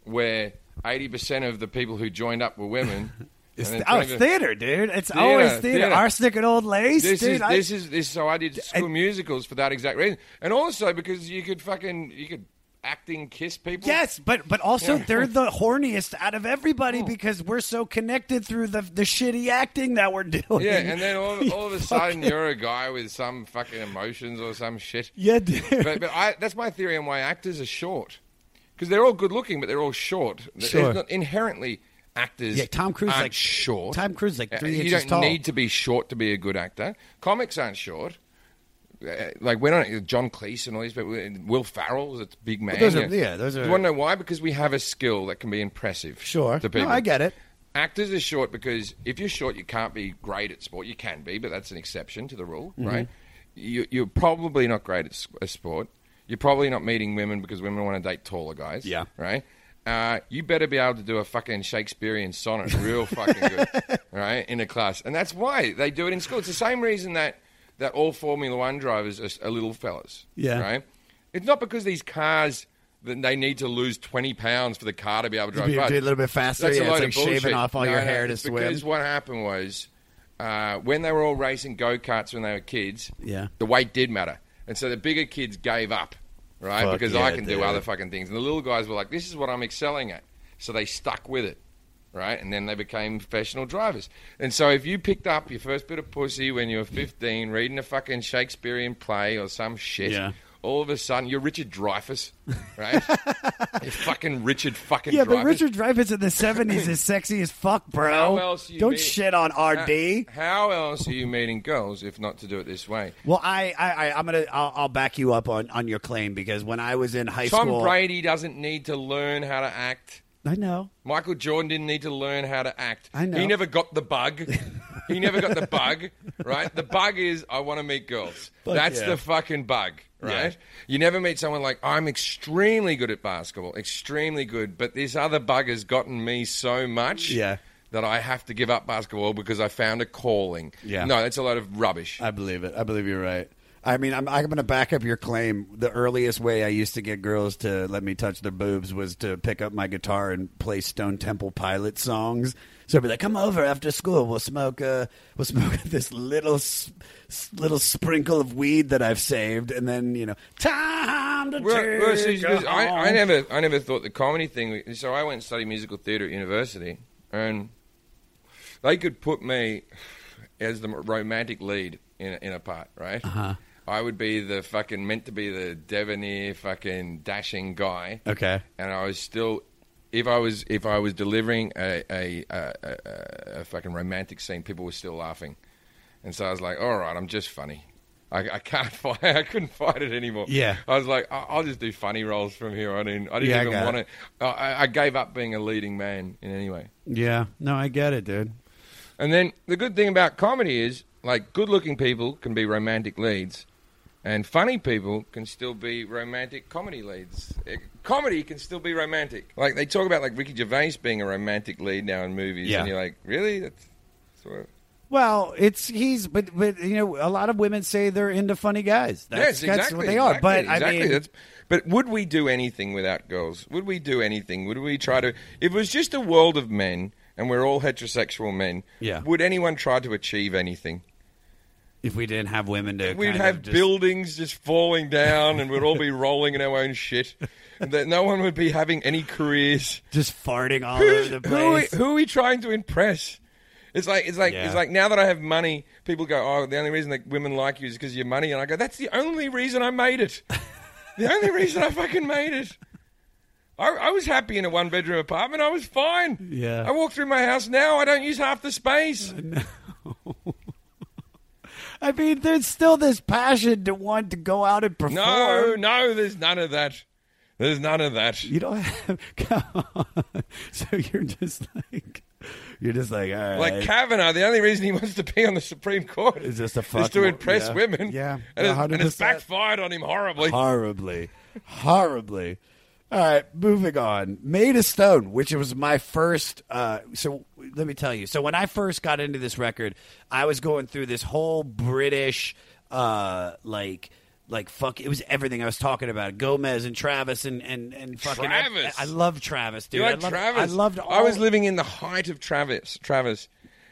Speaker 2: where 80% of the people who joined up were women?
Speaker 1: It's,
Speaker 2: then
Speaker 1: oh, it's
Speaker 2: 20
Speaker 1: theater, dude. It's
Speaker 2: Theater,
Speaker 1: always theater.
Speaker 2: theater.
Speaker 1: Arsenic and old lace,
Speaker 2: This
Speaker 1: dude.
Speaker 2: is
Speaker 1: I-
Speaker 2: this is this. So I did school musicals for that exact reason, and also because you could fucking you could acting kiss people.
Speaker 1: Yes, but but also
Speaker 2: Yeah.
Speaker 1: they're the horniest out of everybody oh. because we're so connected through the the shitty acting that we're doing.
Speaker 2: Yeah, and then all, all of a sudden you're a guy with some fucking emotions or some shit.
Speaker 1: Yeah, dude.
Speaker 2: But, but I, that's my theory on why actors are short. Because they're all good looking, but they're all short.
Speaker 1: Sure.
Speaker 2: not inherently actors.
Speaker 1: Yeah, Tom Cruise,
Speaker 2: aren't
Speaker 1: like-
Speaker 2: short.
Speaker 1: Tom Cruise, like
Speaker 2: Uh,
Speaker 1: three
Speaker 2: You
Speaker 1: inches
Speaker 2: don't need to be short to be a good actor. Comics aren't short. Uh, Like we're not John Cleese and all these people. Will Ferrell is a big man.
Speaker 1: those are- yeah, those are-
Speaker 2: You want to know why? Because we have a skill that can be impressive.
Speaker 1: Sure.
Speaker 2: to
Speaker 1: No. I get it.
Speaker 2: Actors are short because if you're short, you can't be great at sport. You can be, but that's an exception to the rule,
Speaker 1: Mhm.
Speaker 2: right? You, you're probably not great at sport. You're probably not meeting women because women want to date taller guys.
Speaker 1: Yeah.
Speaker 2: Right? Uh, you better be able to do a fucking Shakespearean sonnet real fucking good, right? In a class. And that's why they do it in school. It's the same reason that, that all Formula One drivers are, are little fellas.
Speaker 1: Yeah.
Speaker 2: Right? It's not because these cars. that They need to lose twenty pounds for the car to be able to drive fast.
Speaker 1: do a little bit faster,
Speaker 2: That's
Speaker 1: yeah,
Speaker 2: a
Speaker 1: it's
Speaker 2: load
Speaker 1: like
Speaker 2: of
Speaker 1: shaving
Speaker 2: bullshit.
Speaker 1: off all
Speaker 2: No,
Speaker 1: your
Speaker 2: no,
Speaker 1: hair to swim.
Speaker 2: Because what happened was uh, when they were all racing go karts when they were kids,
Speaker 1: Yeah.
Speaker 2: the weight did matter, and so the bigger kids gave up, right?
Speaker 1: Fuck
Speaker 2: because
Speaker 1: yeah,
Speaker 2: I can do other fucking things, and the little guys were like, "This is what I'm excelling at," so they stuck with it. Right, and then they became professional drivers. And so, if you picked up your first bit of pussy when you were 15, reading a fucking Shakespearean play or some shit,
Speaker 1: Yeah.
Speaker 2: All of a sudden you're Richard Dreyfuss, right? you're fucking Richard fucking
Speaker 1: Yeah,
Speaker 2: Dreyfuss.
Speaker 1: but Richard Dreyfuss in the '70s is sexy as fuck, bro.
Speaker 2: How else
Speaker 1: Don't
Speaker 2: meet-
Speaker 1: shit on RD.
Speaker 2: How, how else are you meeting girls if not to do it this way?
Speaker 1: Well, I, I, I I'm gonna, I'll, I'll back you up on, on your claim because when I was in high
Speaker 2: Tom
Speaker 1: school, Tom
Speaker 2: Brady doesn't need to learn how to act.
Speaker 1: I know.
Speaker 2: Michael Jordan didn't need to learn how to act.
Speaker 1: I know.
Speaker 2: He never got the bug. he never got the bug, right? The bug is I want to meet girls. That's
Speaker 1: yeah.
Speaker 2: the fucking bug, right?
Speaker 1: Yeah.
Speaker 2: You never meet someone like I'm extremely good at basketball, extremely good, but this other bug has gotten me so much
Speaker 1: Yeah.
Speaker 2: that I have to give up basketball because I found a calling.
Speaker 1: Yeah.
Speaker 2: No, that's a load of rubbish.
Speaker 1: I believe it. I believe you're right. I mean, I'm, I'm going to back up your claim. The earliest way I used to get girls to let me touch their boobs was to pick up my guitar and play Stone Temple Pilot songs. So I'd be like, "Come over after school. We'll smoke. Uh, we'll smoke this little, little sprinkle of weed that I've saved, and then you know, time to
Speaker 2: Well,
Speaker 1: take
Speaker 2: well, because I, I never, I never thought the comedy thing. So I went and studied musical theatre at university, and they could put me as the romantic lead in a, in a part, right?
Speaker 1: Uh-huh.
Speaker 2: I would be the fucking meant to be the debonair, fucking dashing guy.
Speaker 1: Okay.
Speaker 2: and I was still. If I was if I was delivering a a, a, a, a fucking romantic scene, people were still laughing, and so I was like, "All right, I'm just funny. I, I can't fight. I couldn't fight it anymore."
Speaker 1: Yeah.
Speaker 2: I was like, "I- "I'll just do funny roles from here on in." I didn't
Speaker 1: Yeah,
Speaker 2: even
Speaker 1: got
Speaker 2: want
Speaker 1: it.
Speaker 2: to. I, I gave up being a leading man in any way.
Speaker 1: Yeah, no, I get it, dude.
Speaker 2: And then the good thing about comedy is, like, good-looking people can be romantic leads, and funny people can still be romantic comedy leads. Eh, Comedy can still be romantic. Like they talk about, like Ricky Gervais being a romantic lead now in movies,
Speaker 1: Yeah.
Speaker 2: and you're like, really? That's sort of.
Speaker 1: Well, it's he's, but but you know, a lot of women say they're into funny guys. That's,
Speaker 2: yes,
Speaker 1: that's
Speaker 2: exactly.
Speaker 1: what they are.
Speaker 2: exactly,
Speaker 1: but
Speaker 2: exactly.
Speaker 1: I mean,
Speaker 2: That's, but would we do anything without girls? Would we do anything? Would we try to? If it was just a world of men and we're all heterosexual men,
Speaker 1: Yeah.
Speaker 2: would anyone try to achieve anything?
Speaker 1: If we didn't have women to,
Speaker 2: We'd have
Speaker 1: just-
Speaker 2: buildings just falling down, and we'd all be rolling in our own shit. And that no one would be having any careers.
Speaker 1: just farting all
Speaker 2: Who's-
Speaker 1: over the
Speaker 2: who, are
Speaker 1: place.
Speaker 2: who are we trying to impress? It's like it's like
Speaker 1: Yeah.
Speaker 2: it's like now that I have money, people go, "Oh, the only reason that women like you is because of your money," and I go, "That's the only reason I made it. the only reason I fucking made it." I, I was happy in a one bedroom apartment. I was fine.
Speaker 1: Yeah.
Speaker 2: I walk through my house now. I don't use half the space.
Speaker 1: I mean, there's still this passion to want to go out and perform.
Speaker 2: No, no, there's none of that. There's none of that.
Speaker 1: You don't have. Come on. So you're just like, you're just like, all right.
Speaker 2: Like Kavanaugh, the only reason he wants to be on the Supreme Court
Speaker 1: Is just to
Speaker 2: is to impress
Speaker 1: yeah.
Speaker 2: women.
Speaker 1: Yeah,
Speaker 2: and, it's, and it's backfired on him horribly.
Speaker 1: horribly, horribly. All right, moving on. Made of Stone, which was my first. Uh, so let me tell you. So when I first got into this record, I was going through this whole British, uh, like. Like fuck, it was everything I was talking about. Gomez and Travis and and and fucking.
Speaker 2: Travis.
Speaker 1: I, love Travis, dude.
Speaker 2: you like
Speaker 1: I love,
Speaker 2: Travis?
Speaker 1: I loved. All,
Speaker 2: I was living in the height of Travis. Travis,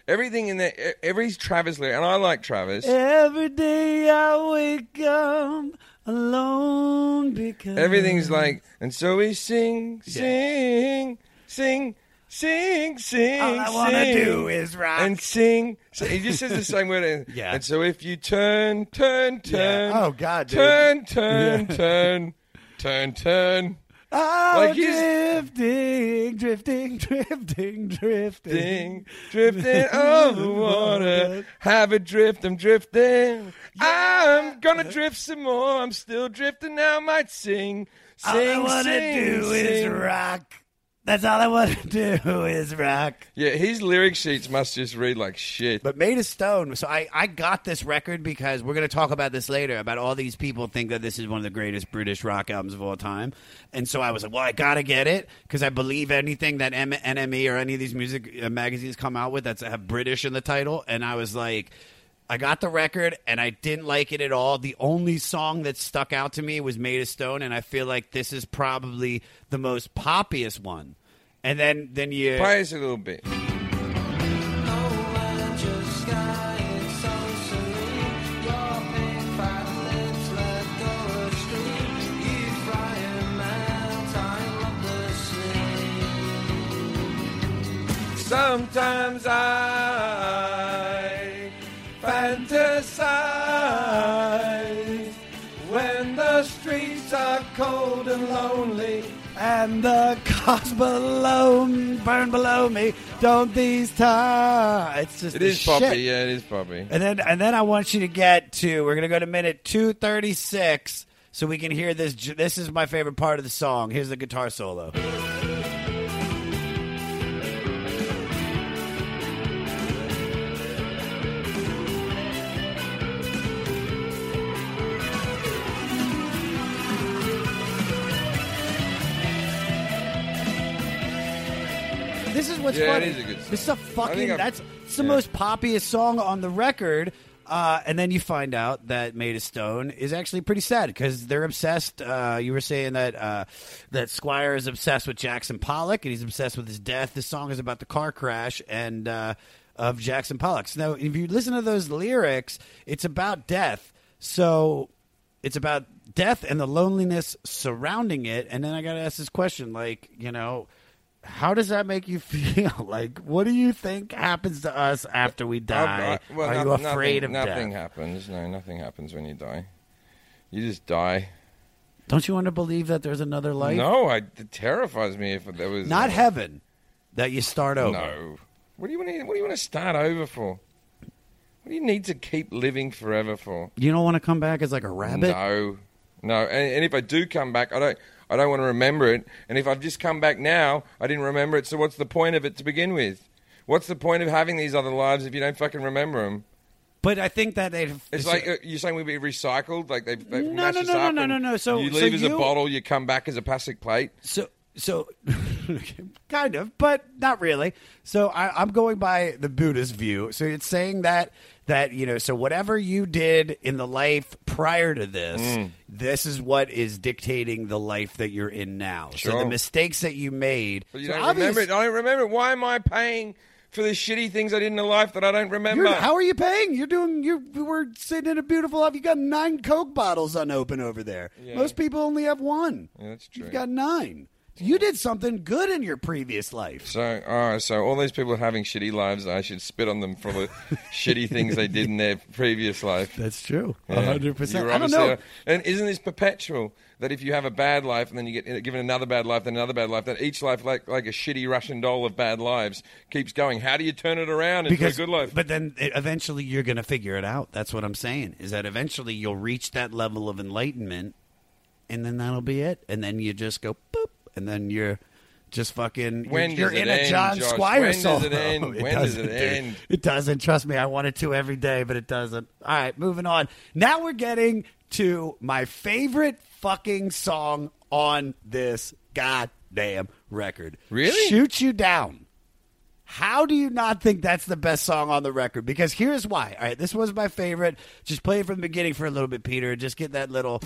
Speaker 2: everything in there, every Travis lyric, and I like Travis.
Speaker 1: Every day I wake up alone because
Speaker 2: Everything's like, and so we sing, sing, sing, sing, sing.
Speaker 1: All I wanna do is rock.
Speaker 2: and sing. So he just says the same word.
Speaker 1: Yeah.
Speaker 2: And so if you turn, turn, turn.
Speaker 1: Oh, God, dude.
Speaker 2: Turn, turn,
Speaker 1: Yeah.
Speaker 2: turn, turn, turn.
Speaker 1: I'm
Speaker 2: Like oh,
Speaker 1: drifting, drifting, drifting, drifting,
Speaker 2: Drifting, drifting over water. Have a drift, I'm drifting. I'm gonna drift some more. I'm still drifting now. Might sing,
Speaker 1: All
Speaker 2: sing,
Speaker 1: I wanna
Speaker 2: sing,
Speaker 1: do is rock. That's all I want to do is rock.
Speaker 2: Yeah, his lyric sheets must just read like shit.
Speaker 1: But Made of Stone. So I, I got this record because we're going to talk about this later. About all these people think that this is one of the greatest British rock albums of all time, and so I was like, well, I got to get it because I believe anything that M- NME or any of these music uh, magazines come out with that's have British in the title, and I was like. I got the record and I didn't like it at all. The only song that stuck out to me was Made of Stone, and I feel like this is probably the most poppiest one. And then, then you.
Speaker 2: Bias a little bit. Sometimes I lonely.
Speaker 1: and the cars below burn below me. Don't these times? It's just
Speaker 2: It is poppy, yeah, it is poppy.
Speaker 1: And then and then I want you to get to. We're gonna go to minute two thirty six, so we can hear this. This is my favorite part of the song. Here's the guitar solo. This is what's
Speaker 2: Yeah,
Speaker 1: funny.
Speaker 2: is a good song.
Speaker 1: This is a fucking. That's it's the
Speaker 2: yeah.
Speaker 1: most poppiest song on the record. Uh, and then you find out that Made of Stone is actually pretty sad because they're obsessed. Uh, you were saying that uh, that Squire is obsessed with Jackson Pollock and he's obsessed with his death. This song is about the car crash and uh, of Jackson Pollock. So now, if you listen to those lyrics, it's about death. So it's about death and the loneliness surrounding it. And then I got to ask this question, like you know, how does that make you feel? Like, what do you think happens to us after we die?
Speaker 2: Uh, well,
Speaker 1: Are
Speaker 2: no-
Speaker 1: you afraid
Speaker 2: nothing,
Speaker 1: of
Speaker 2: Nothing
Speaker 1: death?
Speaker 2: happens. No, nothing happens when you die. You just die.
Speaker 1: Don't you want to believe that there's another life?
Speaker 2: No, I, it terrifies me if there was
Speaker 1: Not heaven. That you start over.
Speaker 2: No. What do you want to? What do you want to start over for? What do you need to keep living forever for?
Speaker 1: You don't want to come back as like a rabbit?
Speaker 2: No, no. And, and if I do come back, I don't. I don't want to remember it. And if I've just come back now, I didn't remember it. So what's the point of it to begin with? What's the point of having these other lives if you don't fucking remember them?
Speaker 1: But I think that they.
Speaker 2: It's like uh, you're saying we be recycled, like they've, they've
Speaker 1: No,
Speaker 2: mashed
Speaker 1: no,
Speaker 2: us
Speaker 1: no, no,
Speaker 2: up
Speaker 1: no, no, no. So-
Speaker 2: you
Speaker 1: so
Speaker 2: leave as
Speaker 1: you-
Speaker 2: a bottle, you come back as a plastic plate.
Speaker 1: So, so kind of, but not really. So I, I'm going by the Buddhist view. So it's saying that that you know, so whatever you did in the life prior to this,
Speaker 2: Mm.
Speaker 1: this is what is dictating the life that you're in now. So the mistakes that you made.
Speaker 2: But you
Speaker 1: so
Speaker 2: don't
Speaker 1: obvious-
Speaker 2: remember it. I don't remember. Why am I paying for the shitty things I did in the life that I don't remember?
Speaker 1: You're- how are you paying? You're doing. You we're sitting in a beautiful life. You got nine Coke bottles unopened over there.
Speaker 2: Yeah.
Speaker 1: Most people only have one.
Speaker 2: Yeah, that's true.
Speaker 1: You've got nine. You did something good in your previous life.
Speaker 2: So, oh, so all these people having shitty lives, I should spit on them for the shitty things they did in their previous life.
Speaker 1: That's true.
Speaker 2: Yeah.
Speaker 1: 100%. I don't know.
Speaker 2: and isn't this perpetual? That if you have a bad life and then you get given another bad life, then another bad life, that each life, like like a shitty Russian doll of bad lives, keeps going. How do you turn it around into
Speaker 1: because
Speaker 2: a good life?
Speaker 1: But then it, eventually you're going to figure it out. That's what I'm saying. Is that eventually you'll reach that level of enlightenment, and then that'll be it. And then you just go and then you're just fucking.
Speaker 2: When
Speaker 1: you're, you're
Speaker 2: it
Speaker 1: in a
Speaker 2: end,
Speaker 1: John
Speaker 2: Josh?
Speaker 1: Squire
Speaker 2: When does it end? Oh, when does
Speaker 1: doesn't,
Speaker 2: it end?
Speaker 1: It doesn't. Trust me. I want it to every day, but it doesn't. All right, moving on. Now we're getting to my favorite fucking song on this goddamn record.
Speaker 2: Really?
Speaker 1: Shoot you down. How do you not think that's the best song on the record? Because here's why. All right, this was my favorite. Just play it from the beginning for a little bit, Peter. Just get that little.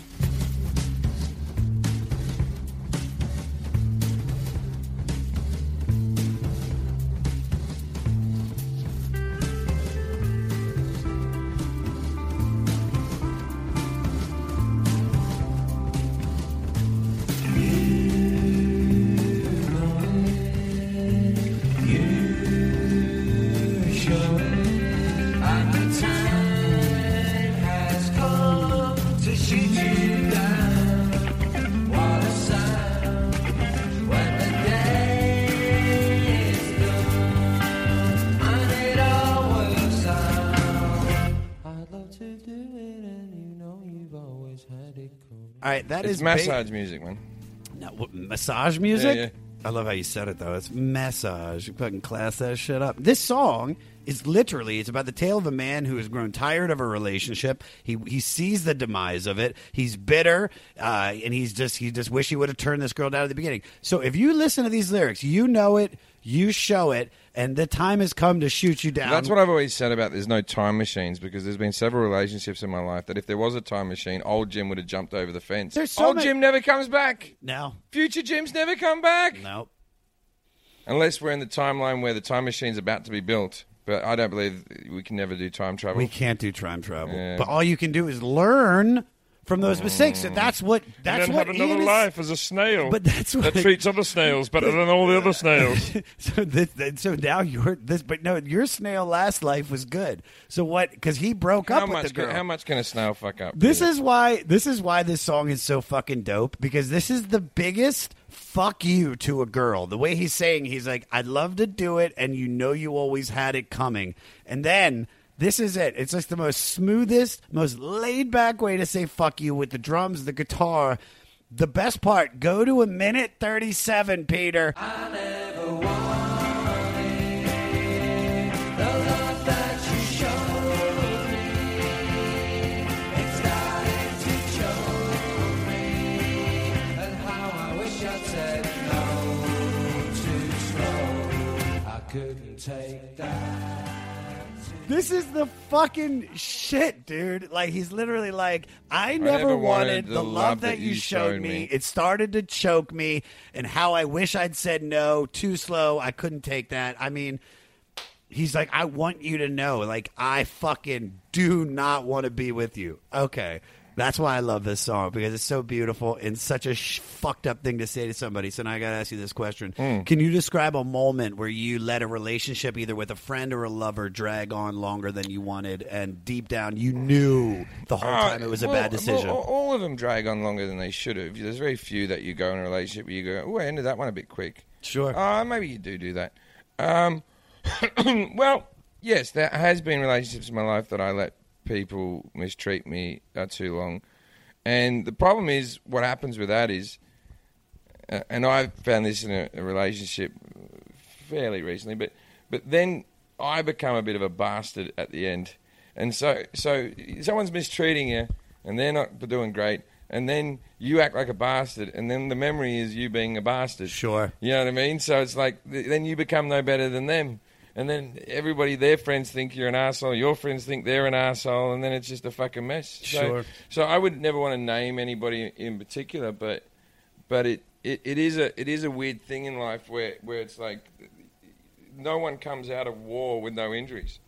Speaker 1: Right, that
Speaker 2: it's
Speaker 1: is
Speaker 2: massage
Speaker 1: ba-
Speaker 2: music, man.
Speaker 1: No, what, massage music?
Speaker 2: Yeah, yeah.
Speaker 1: I love how you said it though. It's massage. You fucking class that shit up. This song is literally it's about the tale of a man who has grown tired of a relationship. He he sees the demise of it. He's bitter, uh, and he's just he just wish he would have turned this girl down at the beginning. So if you listen to these lyrics, you know it, you show it, and the time has come to shoot you down.
Speaker 2: That's what I've always said about there's no time machines because there's been several relationships in my life that if there was a time machine, old Jim would have jumped over the fence.
Speaker 1: There's so
Speaker 2: old
Speaker 1: many-
Speaker 2: Jim never comes back.
Speaker 1: No.
Speaker 2: Future Jim's never come back.
Speaker 1: No.
Speaker 2: Unless we're in the timeline where the time machine's about to be built. But I don't believe we can never do time travel.
Speaker 1: We can't do time travel.
Speaker 2: Yeah.
Speaker 1: But all you can do is learn from those mistakes. So that's what that's
Speaker 2: and then
Speaker 1: what
Speaker 2: have another
Speaker 1: Ian is-
Speaker 2: life as a snail.
Speaker 1: But that's what
Speaker 2: that treats other snails better than all the other snails.
Speaker 1: so this, so now your this, but no, your snail last life was good. So what? Because he broke
Speaker 2: how
Speaker 1: up with the girl.
Speaker 2: Can, how much can a snail fuck up?
Speaker 1: This is why this is why this song is so fucking dope because this is the biggest fuck you to a girl. The way he's saying he's like I'd love to do it and you know you always had it coming. And then this is it. It's like the most smoothest, most laid back way to say fuck you with the drums, the guitar. The best part, go to a minute 37, Peter.
Speaker 5: Take that.
Speaker 1: This is the fucking shit, dude. Like he's literally like, I never,
Speaker 2: never
Speaker 1: wanted,
Speaker 2: wanted
Speaker 1: the love that you showed me.
Speaker 2: me.
Speaker 1: It started to choke me, and how I wish I'd said no too slow. I couldn't take that. I mean, he's like, I want you to know, like, I fucking do not want to be with you. Okay. That's why I love this song because it's so beautiful and such a sh- fucked up thing to say to somebody. So now I got to ask you this question:
Speaker 2: Hmm.
Speaker 1: Can you describe a moment where you let a relationship, either with a friend or a lover, drag on longer than you wanted, and deep down you knew the whole time it was a
Speaker 2: Uh, well,
Speaker 1: bad decision?
Speaker 2: well, all of them drag on longer than they should have. There's very few that you go in a relationship where you go, "Oh, I ended that one a bit quick."
Speaker 1: Sure.
Speaker 2: Uh, maybe you do do that. Um, well, yes, there has been relationships in my life that I let people mistreat me uh, too long, and the problem is what happens with that is, uh, and I found this in a, a relationship fairly recently, but but then I become a bit of a bastard at the end, and so so someone's mistreating you, and they're not doing great, and then you act like a bastard, and then the memory is you being a bastard.
Speaker 1: Sure,
Speaker 2: you know what I mean. So it's like then you become no better than them. And then everybody, their friends think you're an asshole. Your friends think they're an asshole, and then it's just a fucking mess. So,
Speaker 1: Sure.
Speaker 2: So I would never want to name anybody in particular, but but it, it, it is a it is a weird thing in life where, where it's like no one comes out of war with no injuries.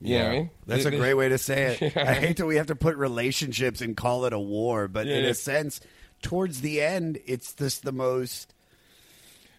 Speaker 2: You know what I mean?
Speaker 1: That's a
Speaker 2: There-
Speaker 1: great way to say it.
Speaker 2: Yeah.
Speaker 1: I hate that we have to put relationships and call it a war, but in
Speaker 2: Yeah.
Speaker 1: a sense, towards the end, it's just the most.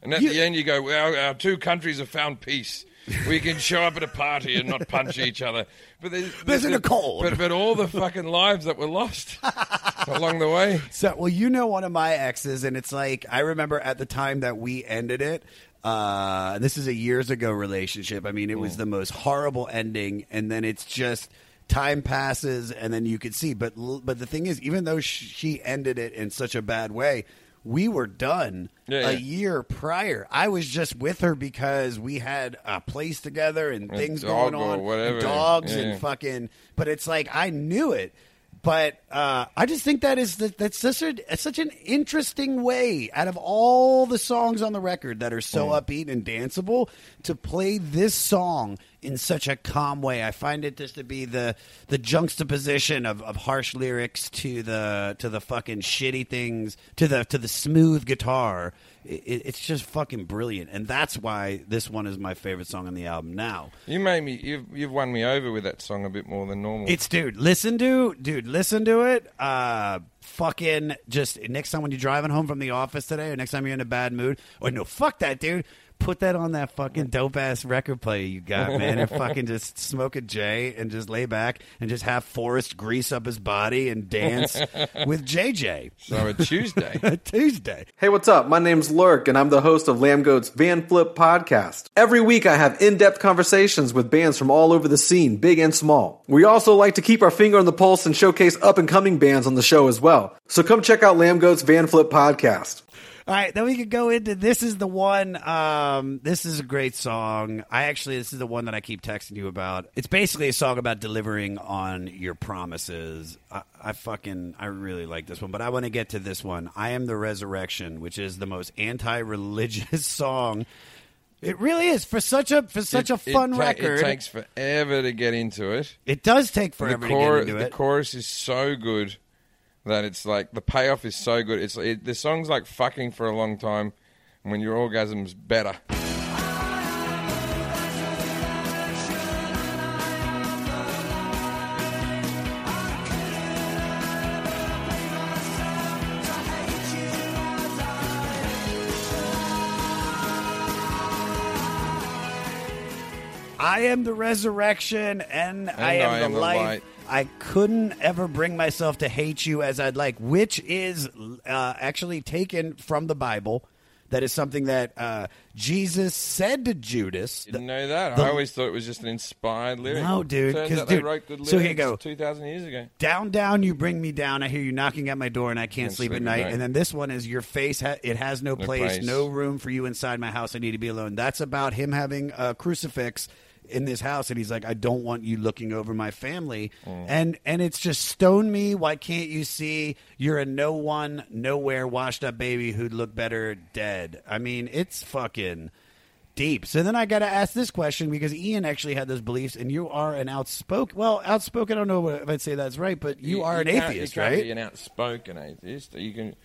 Speaker 2: And at the end, you go, well, our two countries have found peace. We can show up at a party and not punch each other. But there's,
Speaker 1: There's in a cold.
Speaker 2: But, but all the fucking lives that were lost along the way.
Speaker 1: So, well, you know one of my exes, and it's like I remember at the time that we ended it. Uh, this is a years ago relationship. I mean, it was the most horrible ending, and then it's just time passes, and then you could see. But but the thing is, even though she ended it in such a bad way, we were done
Speaker 2: Yeah,
Speaker 1: a
Speaker 2: yeah.
Speaker 1: year prior. I was just with her because we had a place together and
Speaker 2: A
Speaker 1: things going on,
Speaker 2: whatever.
Speaker 1: and dogs
Speaker 2: Yeah.
Speaker 1: and fucking. But it's like I knew it. But uh, I just think that is that, that's such a such an interesting way out of all the songs on the record that are so
Speaker 2: Mm.
Speaker 1: upbeat and danceable to play this song in such a calm way. I find it just to be the the juxtaposition of, of harsh lyrics to the to the fucking shitty things to the to the smooth guitar. It, it's just fucking brilliant, and that's why this one is my favorite song on the album. Now,
Speaker 2: You made me. You've you've won me over with that song a bit more than normal.
Speaker 1: it's dude, listen to dude, listen to it. Uh fucking just next time when you're driving home from the office today, or next time you're in a bad mood, or no, fuck that, dude. Put that on that fucking dope ass record player you got, man, and fucking just smoke a J and just lay back and just have Forrest grease up his body and dance with JJ.
Speaker 2: So a Tuesday.
Speaker 1: a Tuesday.
Speaker 6: Hey, what's up? My name's Lurk, and I'm the host of Lambgoat's Van Flip podcast. Every week, I have in depth conversations with bands from all over the scene, big and small. We also like to keep our finger on the pulse and showcase up and coming bands on the show as well. So come check out Lambgoat's Van Flip podcast.
Speaker 1: All right, then we could go into this is the one. Um, this is a great song. I actually this is the one that I keep texting you about. It's basically a song about delivering on your promises. I, I fucking I really like this one, but I want to get to this one. I am the resurrection, which is the most anti-religious song. It really is for such a for such
Speaker 2: It-
Speaker 1: a fun
Speaker 2: it ta-
Speaker 1: record.
Speaker 2: It takes forever to get into it.
Speaker 1: It does take
Speaker 2: The
Speaker 1: forever
Speaker 2: chor-
Speaker 1: to get into
Speaker 2: The
Speaker 1: it.
Speaker 2: chorus is so good that it's like the payoff is so good. It's it, the song's like fucking for a long time, and when your orgasm's better.
Speaker 1: I am the resurrection and, and I, am
Speaker 2: I, am the, light.
Speaker 1: I couldn't ever bring myself to hate you as I'd like, which is uh, actually taken from the Bible. That is something that uh, Jesus said to Judas.
Speaker 2: Didn't know that.
Speaker 1: the-
Speaker 2: I always thought it was just an inspired lyric.
Speaker 1: No, dude,
Speaker 2: Turns out they
Speaker 1: dude,
Speaker 2: wrote good lyrics
Speaker 1: so here you go.
Speaker 2: two thousand years ago.
Speaker 1: Down, down, you bring me down. I hear you knocking at my door, and I can't
Speaker 2: Can't
Speaker 1: sleep,
Speaker 2: sleep
Speaker 1: at
Speaker 2: at
Speaker 1: night.
Speaker 2: night.
Speaker 1: And then this one is your face. Ha- it has no,
Speaker 2: No
Speaker 1: place,
Speaker 2: place.
Speaker 1: no room for you inside my house. I need to be alone. That's about him having a crucifix in this house, and he's like, I don't want you looking over my family.
Speaker 2: Mm.
Speaker 1: And and it's just stone me. Why can't you see? You're a no one, nowhere, washed up baby who'd look better dead. I mean, it's fucking deep. So then I got to ask this question because Ian actually had those beliefs, and you are an outspoken. Well, outspoken. I don't know if I'd say that's right, but you, are an
Speaker 2: can't-
Speaker 1: atheist,
Speaker 2: you
Speaker 1: right?
Speaker 2: An outspoken atheist. You can.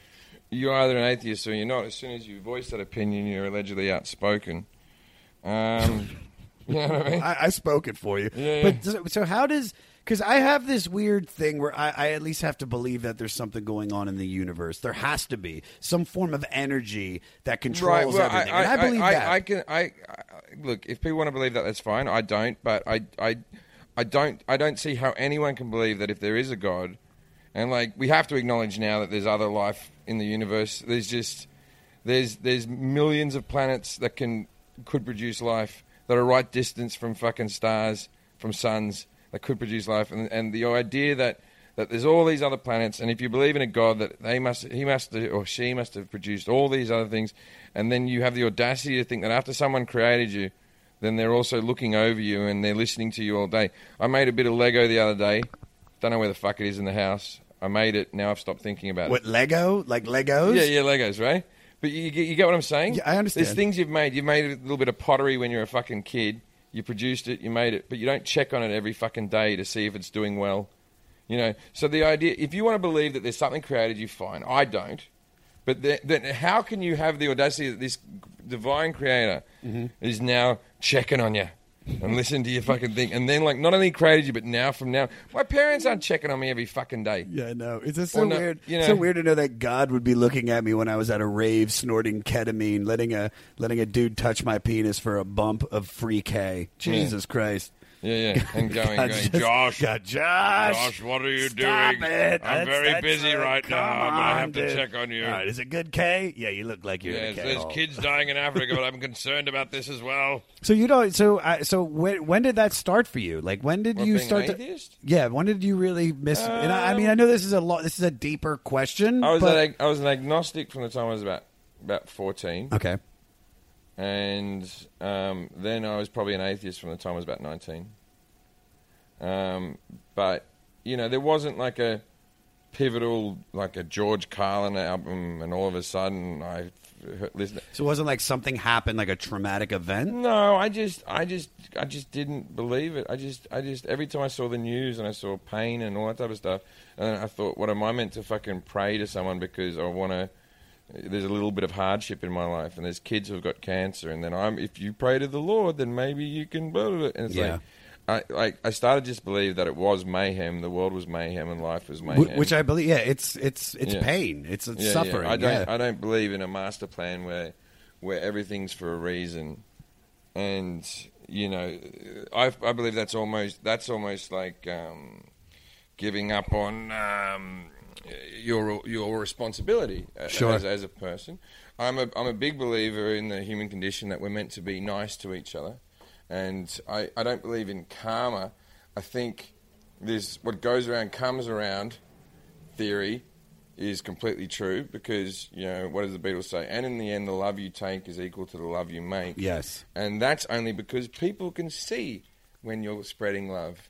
Speaker 2: You're either an atheist or you're not. As soon as you voice that opinion, you're allegedly outspoken. Um, you know what I mean?
Speaker 1: I, I spoke it for you.
Speaker 2: Yeah,
Speaker 1: But so, so how does? Because I have this weird thing where I, I at least have to believe that there's something going on in the universe. There has to be some form of energy that controls
Speaker 2: well,
Speaker 1: everything. and I believe
Speaker 2: I,
Speaker 1: that.
Speaker 2: I can. I, I look. If people want to believe that, that's fine. I don't. But I, I, I don't. I don't see how anyone can believe that if there is a God, and like we have to acknowledge now that there's other life in the universe. There's just there's there's millions of planets that can could produce life that are right distance from fucking stars, from suns that could produce life, and and the idea that. That there's all these other planets, and if you believe in a God, that they must, he must, or she must have produced all these other things, and then you have the audacity to think that after someone created you, then they're also looking over you and they're listening to you all day. I made a bit of Lego the other day. Don't know where the fuck it is in the house. I made it. Now I've stopped thinking about
Speaker 1: what
Speaker 2: it.
Speaker 1: What Lego? Like Legos?
Speaker 2: Yeah, yeah, Legos, right? But you, get- you get what I'm saying?
Speaker 1: Yeah, I understand.
Speaker 2: There's things you've made. You made a little bit of pottery when you were a fucking kid. You produced it, you made it, but you don't check on it every fucking day to see if it's doing well. You know, so the idea, if you want to believe that there's something created you, fine. I don't. But then, then how can you have the audacity that this divine creator
Speaker 1: Mm-hmm.
Speaker 2: is now checking on you and listen to your fucking thing? And then, like, not only created you, but now from now, my parents aren't checking on me every fucking day.
Speaker 1: Yeah, I know. It's just so
Speaker 2: no,
Speaker 1: weird.
Speaker 2: you know-
Speaker 1: so weird to know that God would be looking at me when I was at a rave, snorting ketamine, letting a letting a dude touch my penis for a bump of free K. Jesus Christ.
Speaker 2: Yeah, yeah. And going,
Speaker 1: God,
Speaker 2: going, Josh.
Speaker 1: God, Josh.
Speaker 2: Josh, what are you doing?
Speaker 1: It.
Speaker 2: I'm
Speaker 1: That's-
Speaker 2: very
Speaker 1: that's
Speaker 2: busy right now, I'm gonna have
Speaker 1: dude.
Speaker 2: check on you.
Speaker 1: All right, is it good K? Yeah, you look like you're K.
Speaker 2: there's
Speaker 1: hole.
Speaker 2: kids dying in Africa, but I'm concerned about this as well.
Speaker 1: So you don't. So uh, so when when did that start for you? Like when did
Speaker 2: What,
Speaker 1: you start? to, yeah, when did you really miss? and I, I mean, I know this is a lot. This is a deeper question.
Speaker 2: I was
Speaker 1: but,
Speaker 2: an, I was an agnostic from the time I was about about 14,
Speaker 1: okay.
Speaker 2: And um, then I was probably an atheist from the time I was about 19. Um, but you know, there wasn't like a pivotal, like a George Carlin album, and all of a sudden I listened.
Speaker 1: So it wasn't like something happened, like a traumatic event.
Speaker 2: No, I just, I just, I just didn't believe it. I just, I just, every time I saw the news and I saw pain and all that type of stuff, and I thought, what am I meant to fucking pray to someone because I want to? There's a little bit of hardship in my life, and there's kids who've got cancer, and then I'm, if you pray to the Lord, then maybe you can. Blah, blah, blah. And it's
Speaker 1: Yeah.
Speaker 2: like, I, like, I started to just believe that it was mayhem, the world was mayhem, and life was mayhem.
Speaker 1: Which I believe. Yeah, it's it's it's
Speaker 2: Yeah.
Speaker 1: pain. It's, it's
Speaker 2: Yeah,
Speaker 1: suffering.
Speaker 2: I don't. I don't believe in a master plan where where everything's for a reason, and you know, I I believe that's almost that's almost like um, giving up on um, your your responsibility uh,
Speaker 1: Sure.
Speaker 2: as, as a person. I'm a I'm a big believer in the human condition that we're meant to be nice to each other, and I, I don't believe in karma. I think this what goes around comes around theory is completely true because you know what does the Beatles say? And in the end, the love you take is equal to the love you make.
Speaker 1: Yes.
Speaker 2: and that's only because people can see when you're spreading love.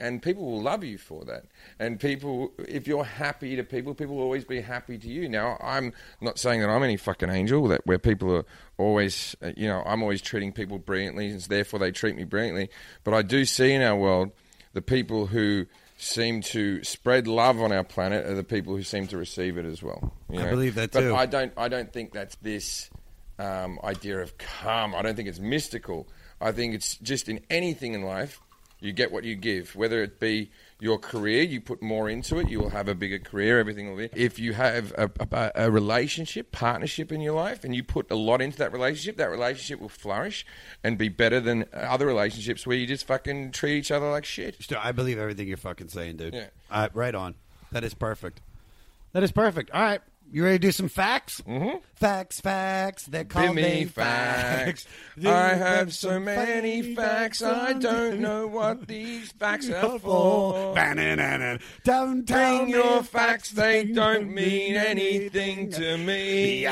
Speaker 2: And people will love you for that. And people, if you're happy to people, people will always be happy to you. Now, I'm not saying that I'm any fucking angel, that where people are always, uh, you know, I'm always treating people brilliantly, and therefore they treat me brilliantly. But I do see in our world the people who seem to spread love on our planet are the people who seem to receive it as well. you
Speaker 1: I believe that too. But.
Speaker 2: I don't. I don't think that's this um, idea of karma. I don't think it's mystical. I think it's just in anything in life, you get what you give. Whether it be your career, you put more into it, you will have a bigger career. Everything will be. If you have a, a, a relationship, partnership in your life, and you put a lot into that relationship, that relationship will flourish and be better than other relationships where you just fucking treat each other like shit.
Speaker 1: I believe everything you're fucking saying, dude.
Speaker 2: Yeah.
Speaker 1: Uh, right on. That is perfect. That is perfect. All right. You ready to do some facts? Mm-hmm. Facts, facts. They're called
Speaker 2: Give me
Speaker 1: they
Speaker 2: facts. I have so many facts, I don't know what these facts are for.
Speaker 1: Don't tell
Speaker 2: Bring
Speaker 1: me
Speaker 2: your facts, they don't mean anything to me.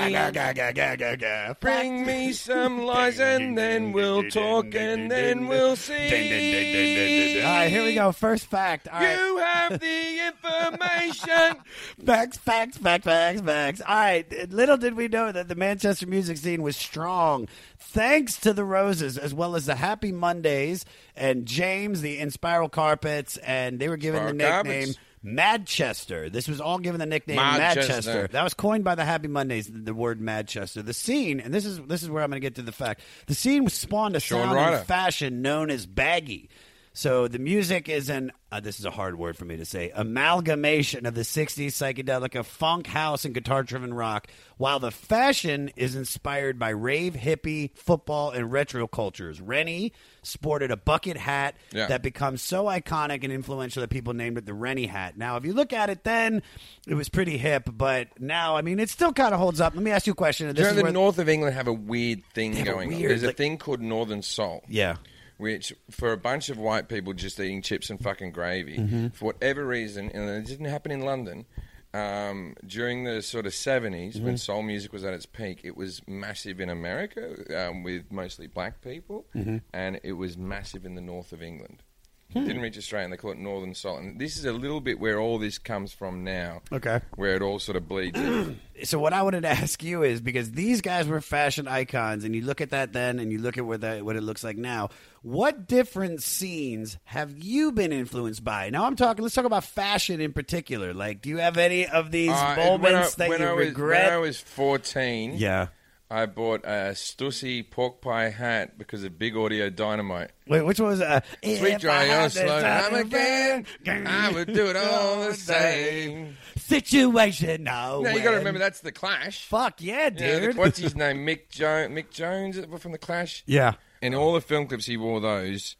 Speaker 2: Bring me some lies and then we'll talk and then we'll see.
Speaker 1: All right, here we go. First fact. All right.
Speaker 2: You have the information.
Speaker 1: Facts, facts, facts, facts, facts. All right. Little did we know that the Manchester music scene was strong thanks to the Roses, as well as the Happy Mondays and James, the Inspiral Carpets, and they were given the nickname.
Speaker 2: Carpets.
Speaker 1: Madchester. This was all given the nickname
Speaker 2: Madchester.
Speaker 1: Madchester. That was coined by the Happy Mondays. The, the word Madchester. The scene, and this is this is where I'm going to get to the fact. The scene spawned a
Speaker 2: Sean
Speaker 1: sound
Speaker 2: Ryder.
Speaker 1: and fashion known as baggy. So the music is an uh, this is a hard word for me to say amalgamation of the '60s psychedelic of funk, house, and guitar-driven rock, while the fashion is inspired by rave, hippie, football, and retro cultures. Reni sported a bucket hat
Speaker 2: Yeah.
Speaker 1: that becomes so iconic and influential that people named it the Reni hat. Now, if you look at it, then it was pretty hip, but now, I mean, it still kind of holds up. Let me ask you a question. This
Speaker 2: you know the north of England have a weird thing
Speaker 1: They have a
Speaker 2: going on?
Speaker 1: weird,
Speaker 2: There's a thing called Northern Soul.
Speaker 1: Yeah.
Speaker 2: Which, for a bunch of white people just eating chips and fucking gravy,
Speaker 1: Mhm.
Speaker 2: for whatever reason, and it didn't happen in London, um, during the sort of 70s, when
Speaker 1: Mhm.
Speaker 2: soul music was at its peak, it was massive in America um, with mostly black people,
Speaker 1: Mhm.
Speaker 2: and it was massive in the north of England.
Speaker 1: Hmm.
Speaker 2: Didn't reach Australia, and they call it Northern Soul. And this is a little bit where all this comes from now.
Speaker 1: Okay.
Speaker 2: Where it all sort of bleeds in.
Speaker 1: so what I wanted to ask you is because these guys were fashion icons, and you look at that then, and you look at what that what it looks like now. What different scenes have you been influenced by? Now I'm talking. Let's talk about fashion in particular. Like, do you have any of these
Speaker 2: Uh,
Speaker 1: moments
Speaker 2: when I,
Speaker 1: that
Speaker 2: when
Speaker 1: you
Speaker 2: I was,
Speaker 1: regret?
Speaker 2: When I was 14,
Speaker 1: Yeah.
Speaker 2: I bought a Stussy pork pie hat because of Big Audio Dynamite.
Speaker 1: Wait, which one was uh,
Speaker 2: Sweet dry your slow
Speaker 1: time
Speaker 2: again, I would do it all the same.
Speaker 1: situation? No,
Speaker 2: No, you got to remember that's the Clash.
Speaker 1: Fuck yeah,
Speaker 2: You know, the-
Speaker 1: dude.
Speaker 2: what's his name? Mick Jones. Mick Jones from the Clash.
Speaker 1: Yeah.
Speaker 2: In all the film clips, he wore those,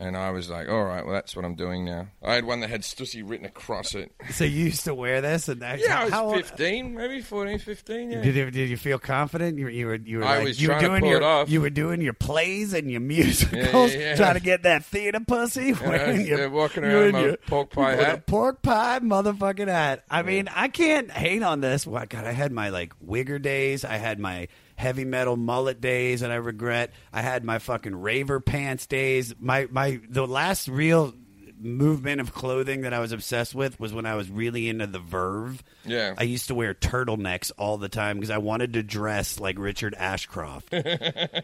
Speaker 2: and I was like, "All right, well, that's what I'm doing now." I had one that had Stussy written across it.
Speaker 1: So you used to wear this, and that,
Speaker 2: Yeah, I was
Speaker 1: how old-
Speaker 2: 15, maybe 14, 15. Yeah.
Speaker 1: Did you, did you feel confident? You were you were you were
Speaker 2: I
Speaker 1: like,
Speaker 2: was
Speaker 1: you were
Speaker 2: trying to
Speaker 1: doing
Speaker 2: pull
Speaker 1: your
Speaker 2: it off.
Speaker 1: you were doing your plays and your musicals,
Speaker 2: Yeah, yeah, yeah.
Speaker 1: trying to get that theater pussy. Wearing your,
Speaker 2: walking around
Speaker 1: and
Speaker 2: my
Speaker 1: your-
Speaker 2: pork pie hat.
Speaker 1: pork pie motherfucking hat. I mean, I can't hate on this. Well, God, I had my like wigger days. I had my heavy metal mullet days, and I regret. I had my fucking raver pants days. My my the last real movement of clothing that I was obsessed with was when I was really into the Verve.
Speaker 2: Yeah.
Speaker 1: I used to wear turtlenecks all the time because I wanted to dress like Richard Ashcroft. all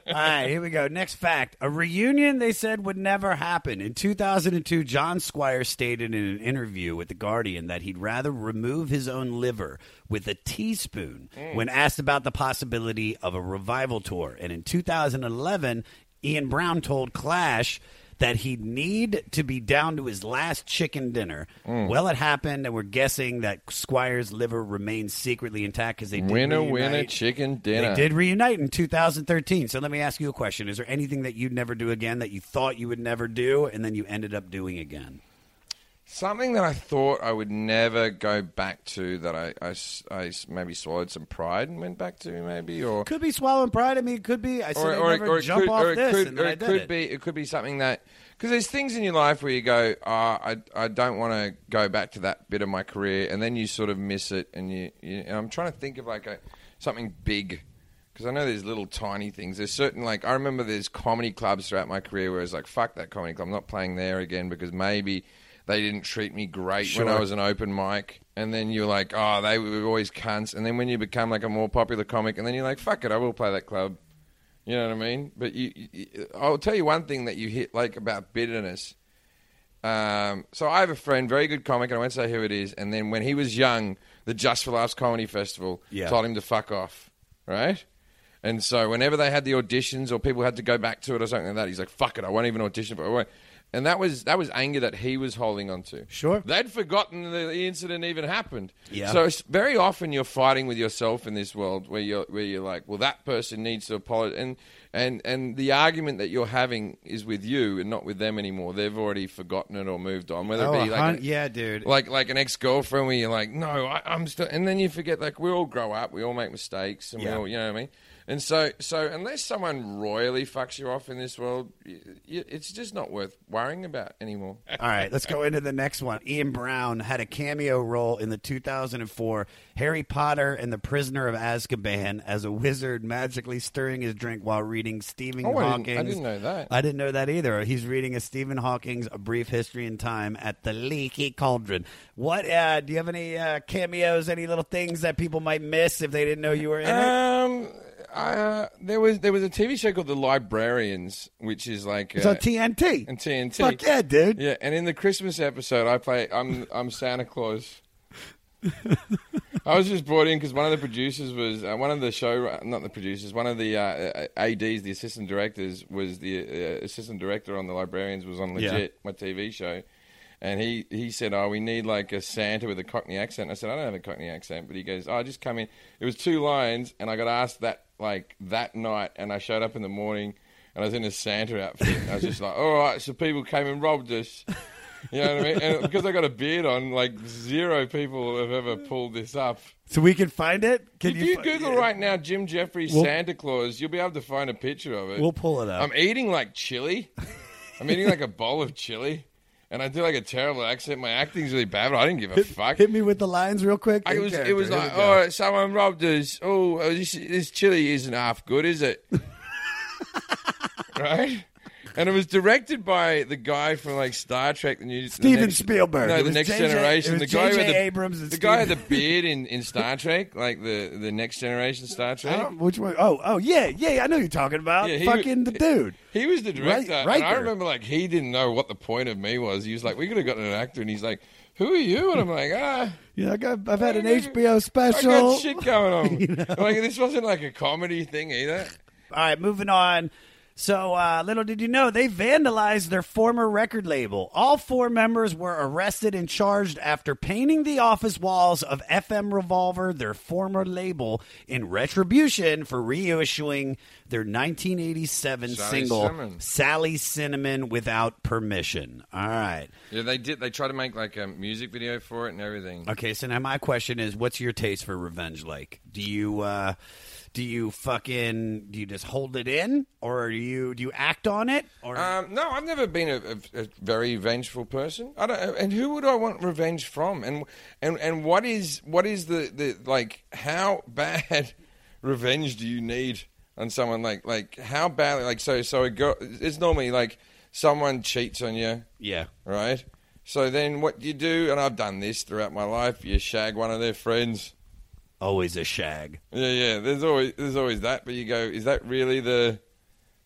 Speaker 1: right, here we go. Next fact. A reunion they said would never happen. In 2002, John Squire stated in an interview with The Guardian that he'd rather remove his own liver with a teaspoon mm. when asked about the possibility of a revival tour. And in 2011, Ian Brown told Clash that he'd need to be down to his last chicken dinner.
Speaker 2: Mm.
Speaker 1: Well, it happened, and we're guessing that Squire's liver remains secretly intact because they did
Speaker 2: Winner,
Speaker 1: reunite.
Speaker 2: winner, chicken dinner.
Speaker 1: They did reunite in 2013. So let me ask you a question: Is there anything that you'd never do again that you thought you would never do, and then you ended up doing again?
Speaker 2: Something that I thought I would never go back to that I I maybe swallowed some pride and went back to maybe or
Speaker 1: Could be swallowing pride. I mean, it could be. I said
Speaker 2: or,
Speaker 1: I'd never
Speaker 2: or it
Speaker 1: jump
Speaker 2: could,
Speaker 1: off
Speaker 2: or
Speaker 1: this,
Speaker 2: could,
Speaker 1: and
Speaker 2: or
Speaker 1: I
Speaker 2: it could
Speaker 1: it.
Speaker 2: be it could be something that because there's things in your life where you go, oh, I I don't want to go back to that bit of my career, and then you sort of miss it, and you, you and I'm trying to think of like a something big. Because I know there's little tiny things. There's certain like I remember there's comedy clubs throughout my career where it's like fuck that comedy club. I'm not playing there again because maybe they didn't treat me great when I was an open mic. And then you're like, oh, they were always cunts. And then when you become like a more popular comic, and then you're like, fuck it, I will play that club. You know what I mean? But you, you, I'll tell you one thing that you hit like about bitterness. Um, so I have a friend, very good comic, and I won't say who it is. And then when he was young, the Just for Laughs Comedy Festival
Speaker 1: Yeah.
Speaker 2: told him to fuck off, right? And so whenever they had the auditions or people had to go back to it or something like that, he's like, "Fuck it, I won't even audition for it." I won't." And that was that was anger that he was holding on to.
Speaker 1: Sure.
Speaker 2: They'd forgotten the, the incident even happened.
Speaker 1: Yeah.
Speaker 2: So it's very often you're fighting with yourself in this world where you're where you're like, well, that person needs to apologize, and and and the argument that you're having is with you and not with them anymore. They've already forgotten it or moved on. Whether
Speaker 1: Oh,
Speaker 2: it be like
Speaker 1: hun-
Speaker 2: an-
Speaker 1: yeah, dude.
Speaker 2: like like an ex girlfriend where you're like, no, I, I'm still, and then you forget like we all grow up, we all make mistakes, and
Speaker 1: Yeah.
Speaker 2: we all, you know what I mean. And so, so unless someone royally fucks you off in this world, it's just not worth worrying about anymore.
Speaker 1: All right, let's go into the next one. Ian Brown had a cameo role in the 2004 Harry Potter and the Prisoner of Azkaban as a wizard magically stirring his drink while reading Stephen
Speaker 2: Oh, I didn't-
Speaker 1: Hawking's.
Speaker 2: I didn't know that.
Speaker 1: I didn't know that either. He's reading a Stephen Hawking's A Brief History in Time at the Leaky Cauldron. What? Uh, do you have any uh, cameos? Any little things that people might miss if they didn't know you were in it?
Speaker 2: Uh, there was there was a TV show called The Librarians, which is like
Speaker 1: It's
Speaker 2: uh,
Speaker 1: on TNT.
Speaker 2: And TNT.
Speaker 1: Fuck yeah, dude.
Speaker 2: Yeah, and in the Christmas episode, I play I'm I'm Santa Claus. I was just brought in because one of the producers was uh, one of the show, not the producers, one of the uh, ads, the assistant directors, was the uh, assistant director on the Librarians was on
Speaker 1: Yeah.
Speaker 2: Legit, my TV show, and he he said, "Oh, we need like a Santa with a Cockney accent." I said, "I don't have a Cockney accent," but he goes, "Oh, just come in." It was two lines, and I got asked that like that night, and I showed up in the morning, and I was in a Santa outfit. And I was just like, "All right," so people came and robbed us. You know what I mean? And because I got a beard on, like zero people have ever pulled this up.
Speaker 1: So we can find it. Can
Speaker 2: if you,
Speaker 1: fi-
Speaker 2: Google right now Jim Jefferies
Speaker 1: We'll-
Speaker 2: Santa Claus, you'll be able to find a picture of it.
Speaker 1: We'll pull it up.
Speaker 2: I'm eating like chili. I'm eating like a bowl of chili, and I do like a terrible accent. My acting's really bad, but I didn't give a fuck.
Speaker 1: Hit me with the lines real quick.
Speaker 2: I
Speaker 1: In
Speaker 2: was, it was
Speaker 1: Here
Speaker 2: like,
Speaker 1: we um,
Speaker 2: oh, someone robbed us. Oh, this, this chili isn't half good, is it? right? And it was directed by the guy from like Star Trek, the new the
Speaker 1: Steven
Speaker 2: next-
Speaker 1: Spielberg.
Speaker 2: No, the Next
Speaker 1: JJ
Speaker 2: Generation.
Speaker 1: it
Speaker 2: The
Speaker 1: was
Speaker 2: guy
Speaker 1: JJ
Speaker 2: with the
Speaker 1: Abrams
Speaker 2: the guy with the beard in, in Star Trek, like the the Next Generation Star Trek.
Speaker 1: which one? Oh, oh, yeah, yeah. I know you're talking about.
Speaker 2: Yeah,
Speaker 1: Fucking the dude.
Speaker 2: He was the director,
Speaker 1: Right-
Speaker 2: I remember like he didn't know what the point of me was. He was like, "We could have gotten an actor," and he's like, "Who are you?" And I'm like, "Ah."
Speaker 1: Yeah, I got, I've had an HBO
Speaker 2: I
Speaker 1: special.
Speaker 2: got shit going on.
Speaker 1: You know?
Speaker 2: Like this wasn't like a comedy thing either.
Speaker 1: All right, moving on. So, uh, little did you know, they vandalized their former record label. All four members were arrested and charged after painting the office walls of FM Revolver, their former label, in retribution for reissuing their 1987
Speaker 2: Sally
Speaker 1: single,
Speaker 2: Cinnamon.
Speaker 1: Sally Cinnamon, without permission. All right.
Speaker 2: Yeah, they did. They tried to make like a music video for it and everything.
Speaker 1: Okay, so now my question is, what's your taste for revenge like? Do you uh do you fucking do you just hold it in, or do you do you act on it, or
Speaker 2: Um, no, I've never been a, a, a very vengeful person. I don't. And who would I want revenge from? And and and what is what is the, the like? How bad revenge do you need on someone? Like like how badly? Like so so it go, it's normally like someone cheats on you.
Speaker 1: Yeah.
Speaker 2: Right. So then what do you do? And I've done this throughout my life. You shag one of their friends.
Speaker 1: Always a shag?
Speaker 2: Yeah, yeah. There's always there's always that. But you go, is that really the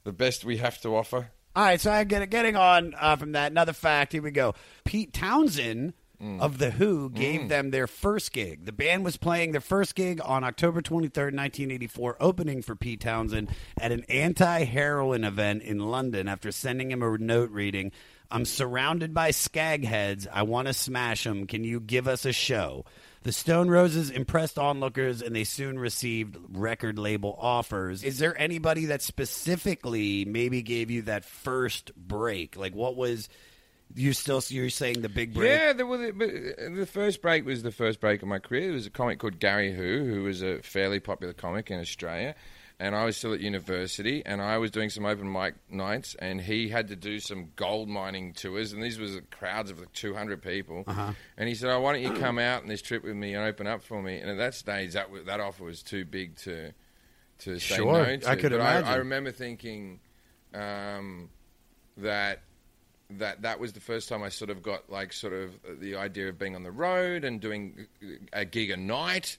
Speaker 2: the best we have to offer?
Speaker 1: All right, so I get getting on uh, from that. Another fact. Here we go. Pete Townshend of the Who gave them their first gig. The band was playing their first gig on October twenty third, nineteen eighty four, opening for Pete Townshend at an anti heroin event in London. After sending him a note reading, "I'm surrounded by skag heads. I want to smash them. Can you give us a show?" The Stone Roses impressed onlookers and they soon received record label offers. Is there anybody that specifically maybe gave you that first break? Like what was you still you're saying the big break?
Speaker 2: Yeah, the, well, the, but uh, the first break was the first break of my career. There was a comic called Gary Who, who was a fairly popular comic in Australia. And I was still at university, and I was doing some open mic nights, and he had to do some gold mining tours, and these was crowds of like 200 people.
Speaker 1: Uh-huh.
Speaker 2: And he said, "Oh, why don't you come out on this trip with me and open up for me?" And at that stage, that that offer was too big to to say
Speaker 1: Sure,
Speaker 2: no to.
Speaker 1: I could
Speaker 2: but
Speaker 1: imagine.
Speaker 2: I, remember thinking um, that that that was the first time I sort of got like sort of the idea of being on the road and doing a gig a night.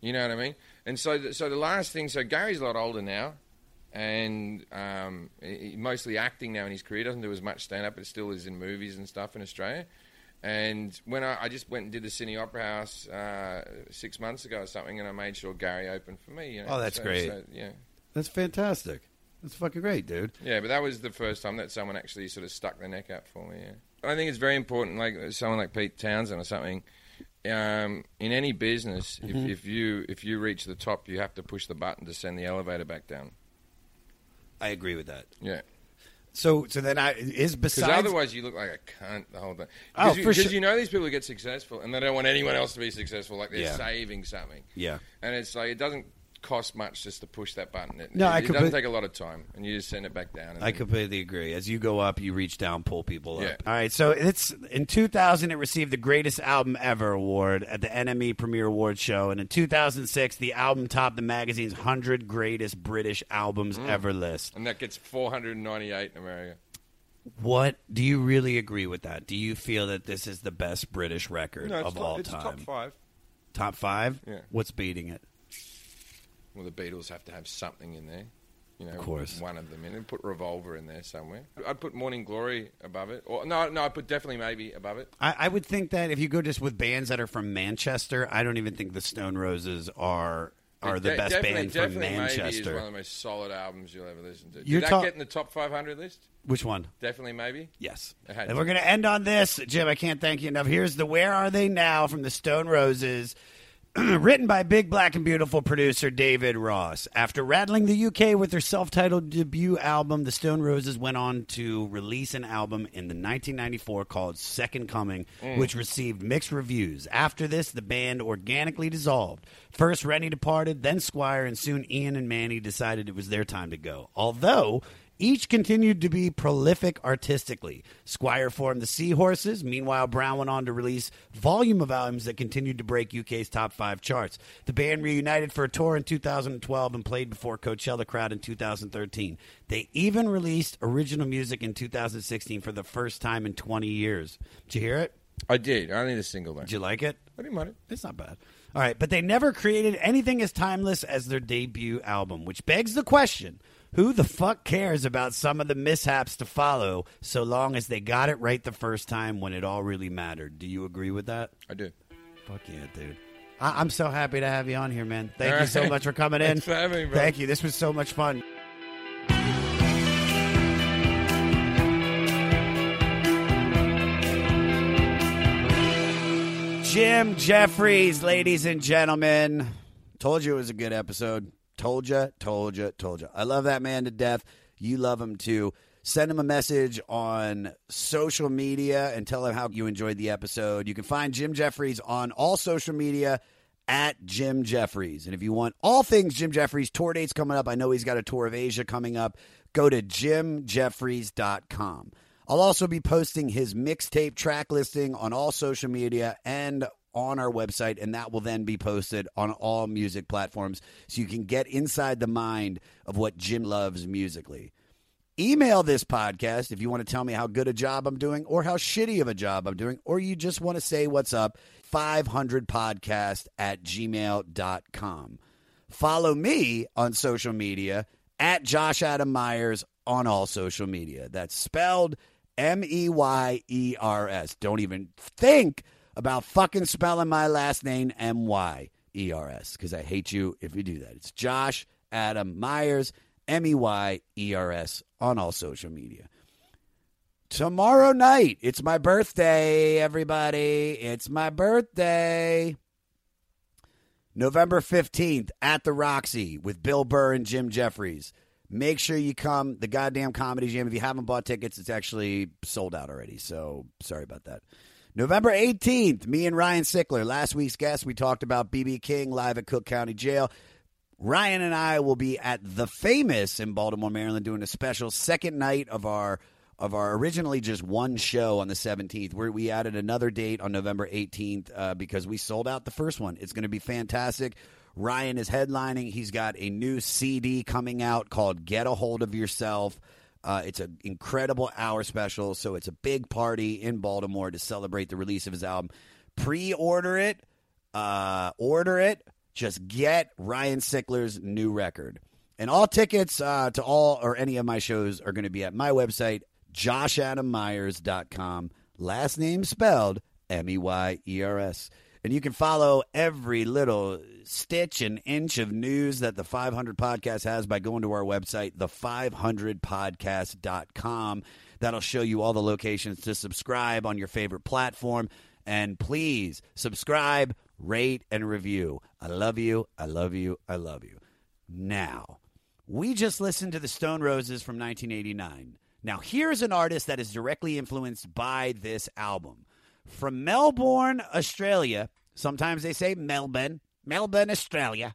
Speaker 2: You know what I mean? And so, th- so the last thing. So Gary's a lot older now, and um, he- mostly acting now in his career. Doesn't do as much stand up, but still is in movies and stuff in Australia. And when I, I just went and did the Sydney Opera House uh, six months ago or something, and I made sure Gary opened for me. You know?
Speaker 1: Oh, that's
Speaker 2: So-
Speaker 1: great.
Speaker 2: so, yeah.
Speaker 1: That's fantastic. That's fucking great, dude.
Speaker 2: Yeah, but that was the first time that someone actually sort of stuck their neck out for me. Yeah. I think it's very important, like someone like Pete Townshend or something. Um, in any business,
Speaker 1: Mhm.
Speaker 2: if, if you if you reach the top, you have to push the button to send the elevator back down.
Speaker 1: I agree with that.
Speaker 2: Yeah.
Speaker 1: So, so then I is
Speaker 2: Because
Speaker 1: besides
Speaker 2: otherwise, you look like a cunt the whole time.
Speaker 1: Oh,
Speaker 2: you,
Speaker 1: for sure.
Speaker 2: you know these people get successful, and they don't want anyone else to be successful. Like they're
Speaker 1: Yeah.
Speaker 2: saving something.
Speaker 1: Yeah.
Speaker 2: And it's like it doesn't cost much just to push that button. It,
Speaker 1: No,
Speaker 2: it,
Speaker 1: I
Speaker 2: it
Speaker 1: completely-
Speaker 2: doesn't take a lot of time, and you just send it back down. And
Speaker 1: I completely agree. As you go up, you reach down, pull people
Speaker 2: Yeah.
Speaker 1: up. All right, so it's in 2000 it received the greatest album ever award at the NME Premiere Awards show, and in 2006 the album topped the magazine's 100 greatest British albums
Speaker 2: Mm.
Speaker 1: ever list.
Speaker 2: and that gets 498 in America.
Speaker 1: What do you really agree with that? Do you feel that this is the best British record
Speaker 2: No,
Speaker 1: of
Speaker 2: top-
Speaker 1: all
Speaker 2: it's
Speaker 1: time?
Speaker 2: top five.
Speaker 1: Top five?
Speaker 2: Yeah.
Speaker 1: What's beating it?
Speaker 2: Well, the Beatles have to have something in there. You know,
Speaker 1: Of course.
Speaker 2: one of them in it. Put Revolver in there somewhere. I'd put Morning Glory above it. Or no, no, I'd put definitely maybe above it.
Speaker 1: I, I would think that if you go just with bands that are from Manchester, I don't even think the Stone Roses are are the
Speaker 2: De-
Speaker 1: best band from
Speaker 2: definitely Maybe is one of the most solid albums you'll ever listen to. Did
Speaker 1: You're
Speaker 2: that
Speaker 1: talk-
Speaker 2: get in the top 500 list?
Speaker 1: Which one?
Speaker 2: Definitely, maybe.
Speaker 1: Yes. And
Speaker 2: to.
Speaker 1: we're going to end on this, Jim. I can't thank you enough. Here's the "Where Are They Now" from the Stone Roses, written by big black and beautiful producer David Ross. After rattling the UK with their self-titled debut album, the Stone Roses went on to release an album in the 1994 called Second Coming,
Speaker 7: Mm.
Speaker 1: which received mixed reviews. After this, the band organically dissolved. First, Reni departed, then Squire, and soon Ian and Mani decided it was their time to go. Although each continued to be prolific artistically. Squire formed the Seahorses. Meanwhile, Brown went on to release volume of albums that continued to break UK's top five charts. The band reunited for a tour in 2012 and played before Coachella crowd in 2013. They even released original music in 2016 for the first time in 20 years. Did you hear it?
Speaker 2: I did. I only a single, though.
Speaker 1: Did you like it?
Speaker 2: I didn't mind it.
Speaker 1: It's not bad. All right, but they never created anything as timeless as their debut album, which begs the question who the fuck cares about some of the mishaps to follow so long as they got it right the first time when it all really mattered? Do you agree with that?
Speaker 2: I do.
Speaker 1: Fuck yeah, dude. I- I'm so happy to have you on here, man. Thank
Speaker 2: All
Speaker 1: you so much for coming in.
Speaker 2: Thanks for having me, bro.
Speaker 1: Thank you. This was so much fun. Jim Jefferies, ladies and gentlemen. Told you it was a good episode. Told you, told you, told you. I love that man to death. You love him too. Send him a message on social media and tell him how you enjoyed the episode. You can find Jim Jefferies on all social media at Jim Jefferies. And if you want all things Jim Jefferies, tour dates coming up. I know he's got a tour of Asia coming up. Go to jimjefferies.com. I'll also be posting his mixtape track listing on all social media and on our website, and that will then be posted on all music platforms so you can get inside the mind of what Jim loves musically. Email this podcast if you want to tell me how good a job I'm doing or how shitty of a job I'm doing, or you just want to say what's up. 500podcast at gmail.com. Follow me on social media at Josh Adam Meyers on all social media. That's spelled M E Y E R S. Don't even think about fucking spelling my last name M Y E R S because I hate you if you do that. It's Josh Adam Meyers, M E Y E R S on all social media. Tomorrow night, it's my birthday, everybody. It's my birthday. November 15th at the Roxy with Bill Burr and Jim Jefferies. Make sure you come. The goddamn comedy jam. If you haven't bought tickets, it's actually sold out already. So sorry about that. November 18th, me and Ryan Sickler, last week's guest, we talked about BB King live at Cook County Jail. Ryan and I will be at the famous in Baltimore, Maryland, doing a special second night of our of our originally just one show on the 17th. Where we added another date on November 18th uh, because we sold out the first one. It's going to be fantastic. Ryan is headlining. He's got a new CD coming out called "Get a Hold of Yourself." Uh, it's an incredible hour special, so it's a big party in Baltimore to celebrate the release of his album. Pre-order it, uh, order it. Just get Ryan Sickler's new record, and all tickets uh, to all or any of my shows are going to be at my website, joshadammeyers.com. Last name spelled M E Y E R S. And you can follow every little stitch an inch of news that the 500 Podcast has by going to our website, the500podcast.com. That'll show you all the locations to subscribe on your favorite platform. And please subscribe, rate, and review. I love you. I love you. I love you. Now, we just listened to the Stone Roses from 1989. Now, here's an artist that is directly influenced by this album. From Melbourne, Australia, sometimes they say Melbourne, Melbourne, Australia,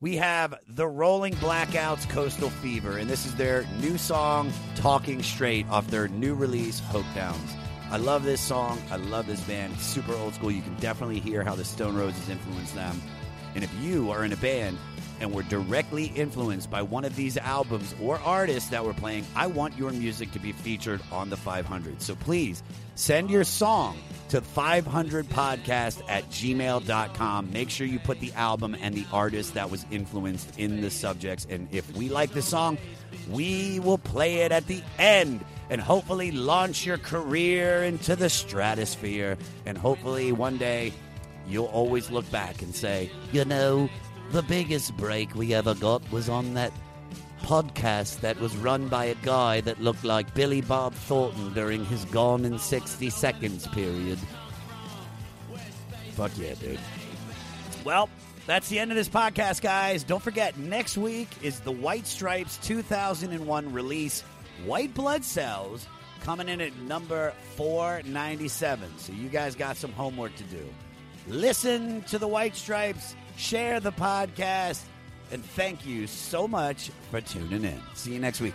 Speaker 1: we have the Rolling Blackouts Coastal Fever, and this is their new song, Talking Straight, off their new release, Hope Downs. I love this song. I love this band. It's super old school. You can definitely hear how the Stone Roses influenced them. And if you are in a band and were directly influenced by one of these albums or artists that we're playing, I want your music to be featured on the 500. So please send your song to 500podcast at gmail.com. Make sure you put the album and the artist that was influenced in the subjects. And if we like the song, we will play it at the end and hopefully launch your career into the stratosphere. And hopefully one day you'll always look back and say, you know, the biggest break we ever got was on that podcast that was run by a guy that looked like Billy Bob Thornton during his Gone in 60 Seconds period. Fuck yeah, dude. Well, that's the end of this podcast, guys. Don't forget, next week is the White Stripes 2001 release, White Blood Cells, coming in at number 497. So you guys got some homework to do. Listen to the White Stripes, share the podcast, and thank you so much for tuning in. See you next week.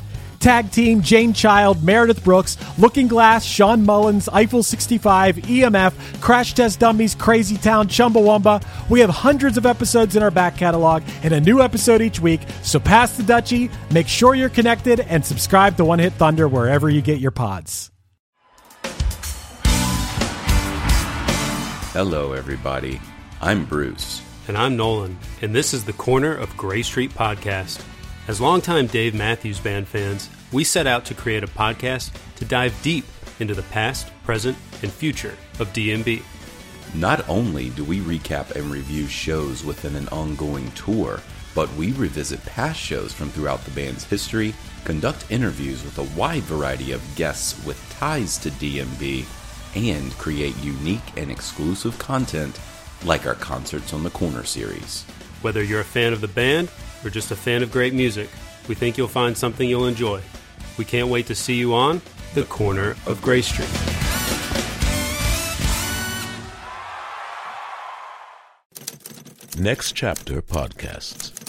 Speaker 7: Tag Team, Jane Child, Meredith Brooks, Looking Glass, Shawn Mullins, Eiffel 65, EMF, Crash Test Dummies, Crazy Town, Chumbawamba. We have hundreds of episodes in our back catalog and a new episode each week. So pass the Dutchie, make sure you're connected, and subscribe to One Hit Thunder wherever you get your pods.
Speaker 8: Hello, everybody. I'm Bruce.
Speaker 9: And I'm Nolan, and this is the Corner of Grey Street podcast. As longtime Dave Matthews Band fans, we set out to create a podcast to dive deep into the past, present, and future of DMB.
Speaker 8: Not only do we recap and review shows within an ongoing tour, but we revisit past shows from throughout the band's history, conduct interviews with a wide variety of guests with ties to DMB, and create unique and exclusive content like our Concerts on the Corner series.
Speaker 9: Whether you're a fan of the band or just a fan of great music, we think you'll find something you'll enjoy. We can't wait to see you on The Corner of Grey Street.
Speaker 8: Next Chapter Podcasts.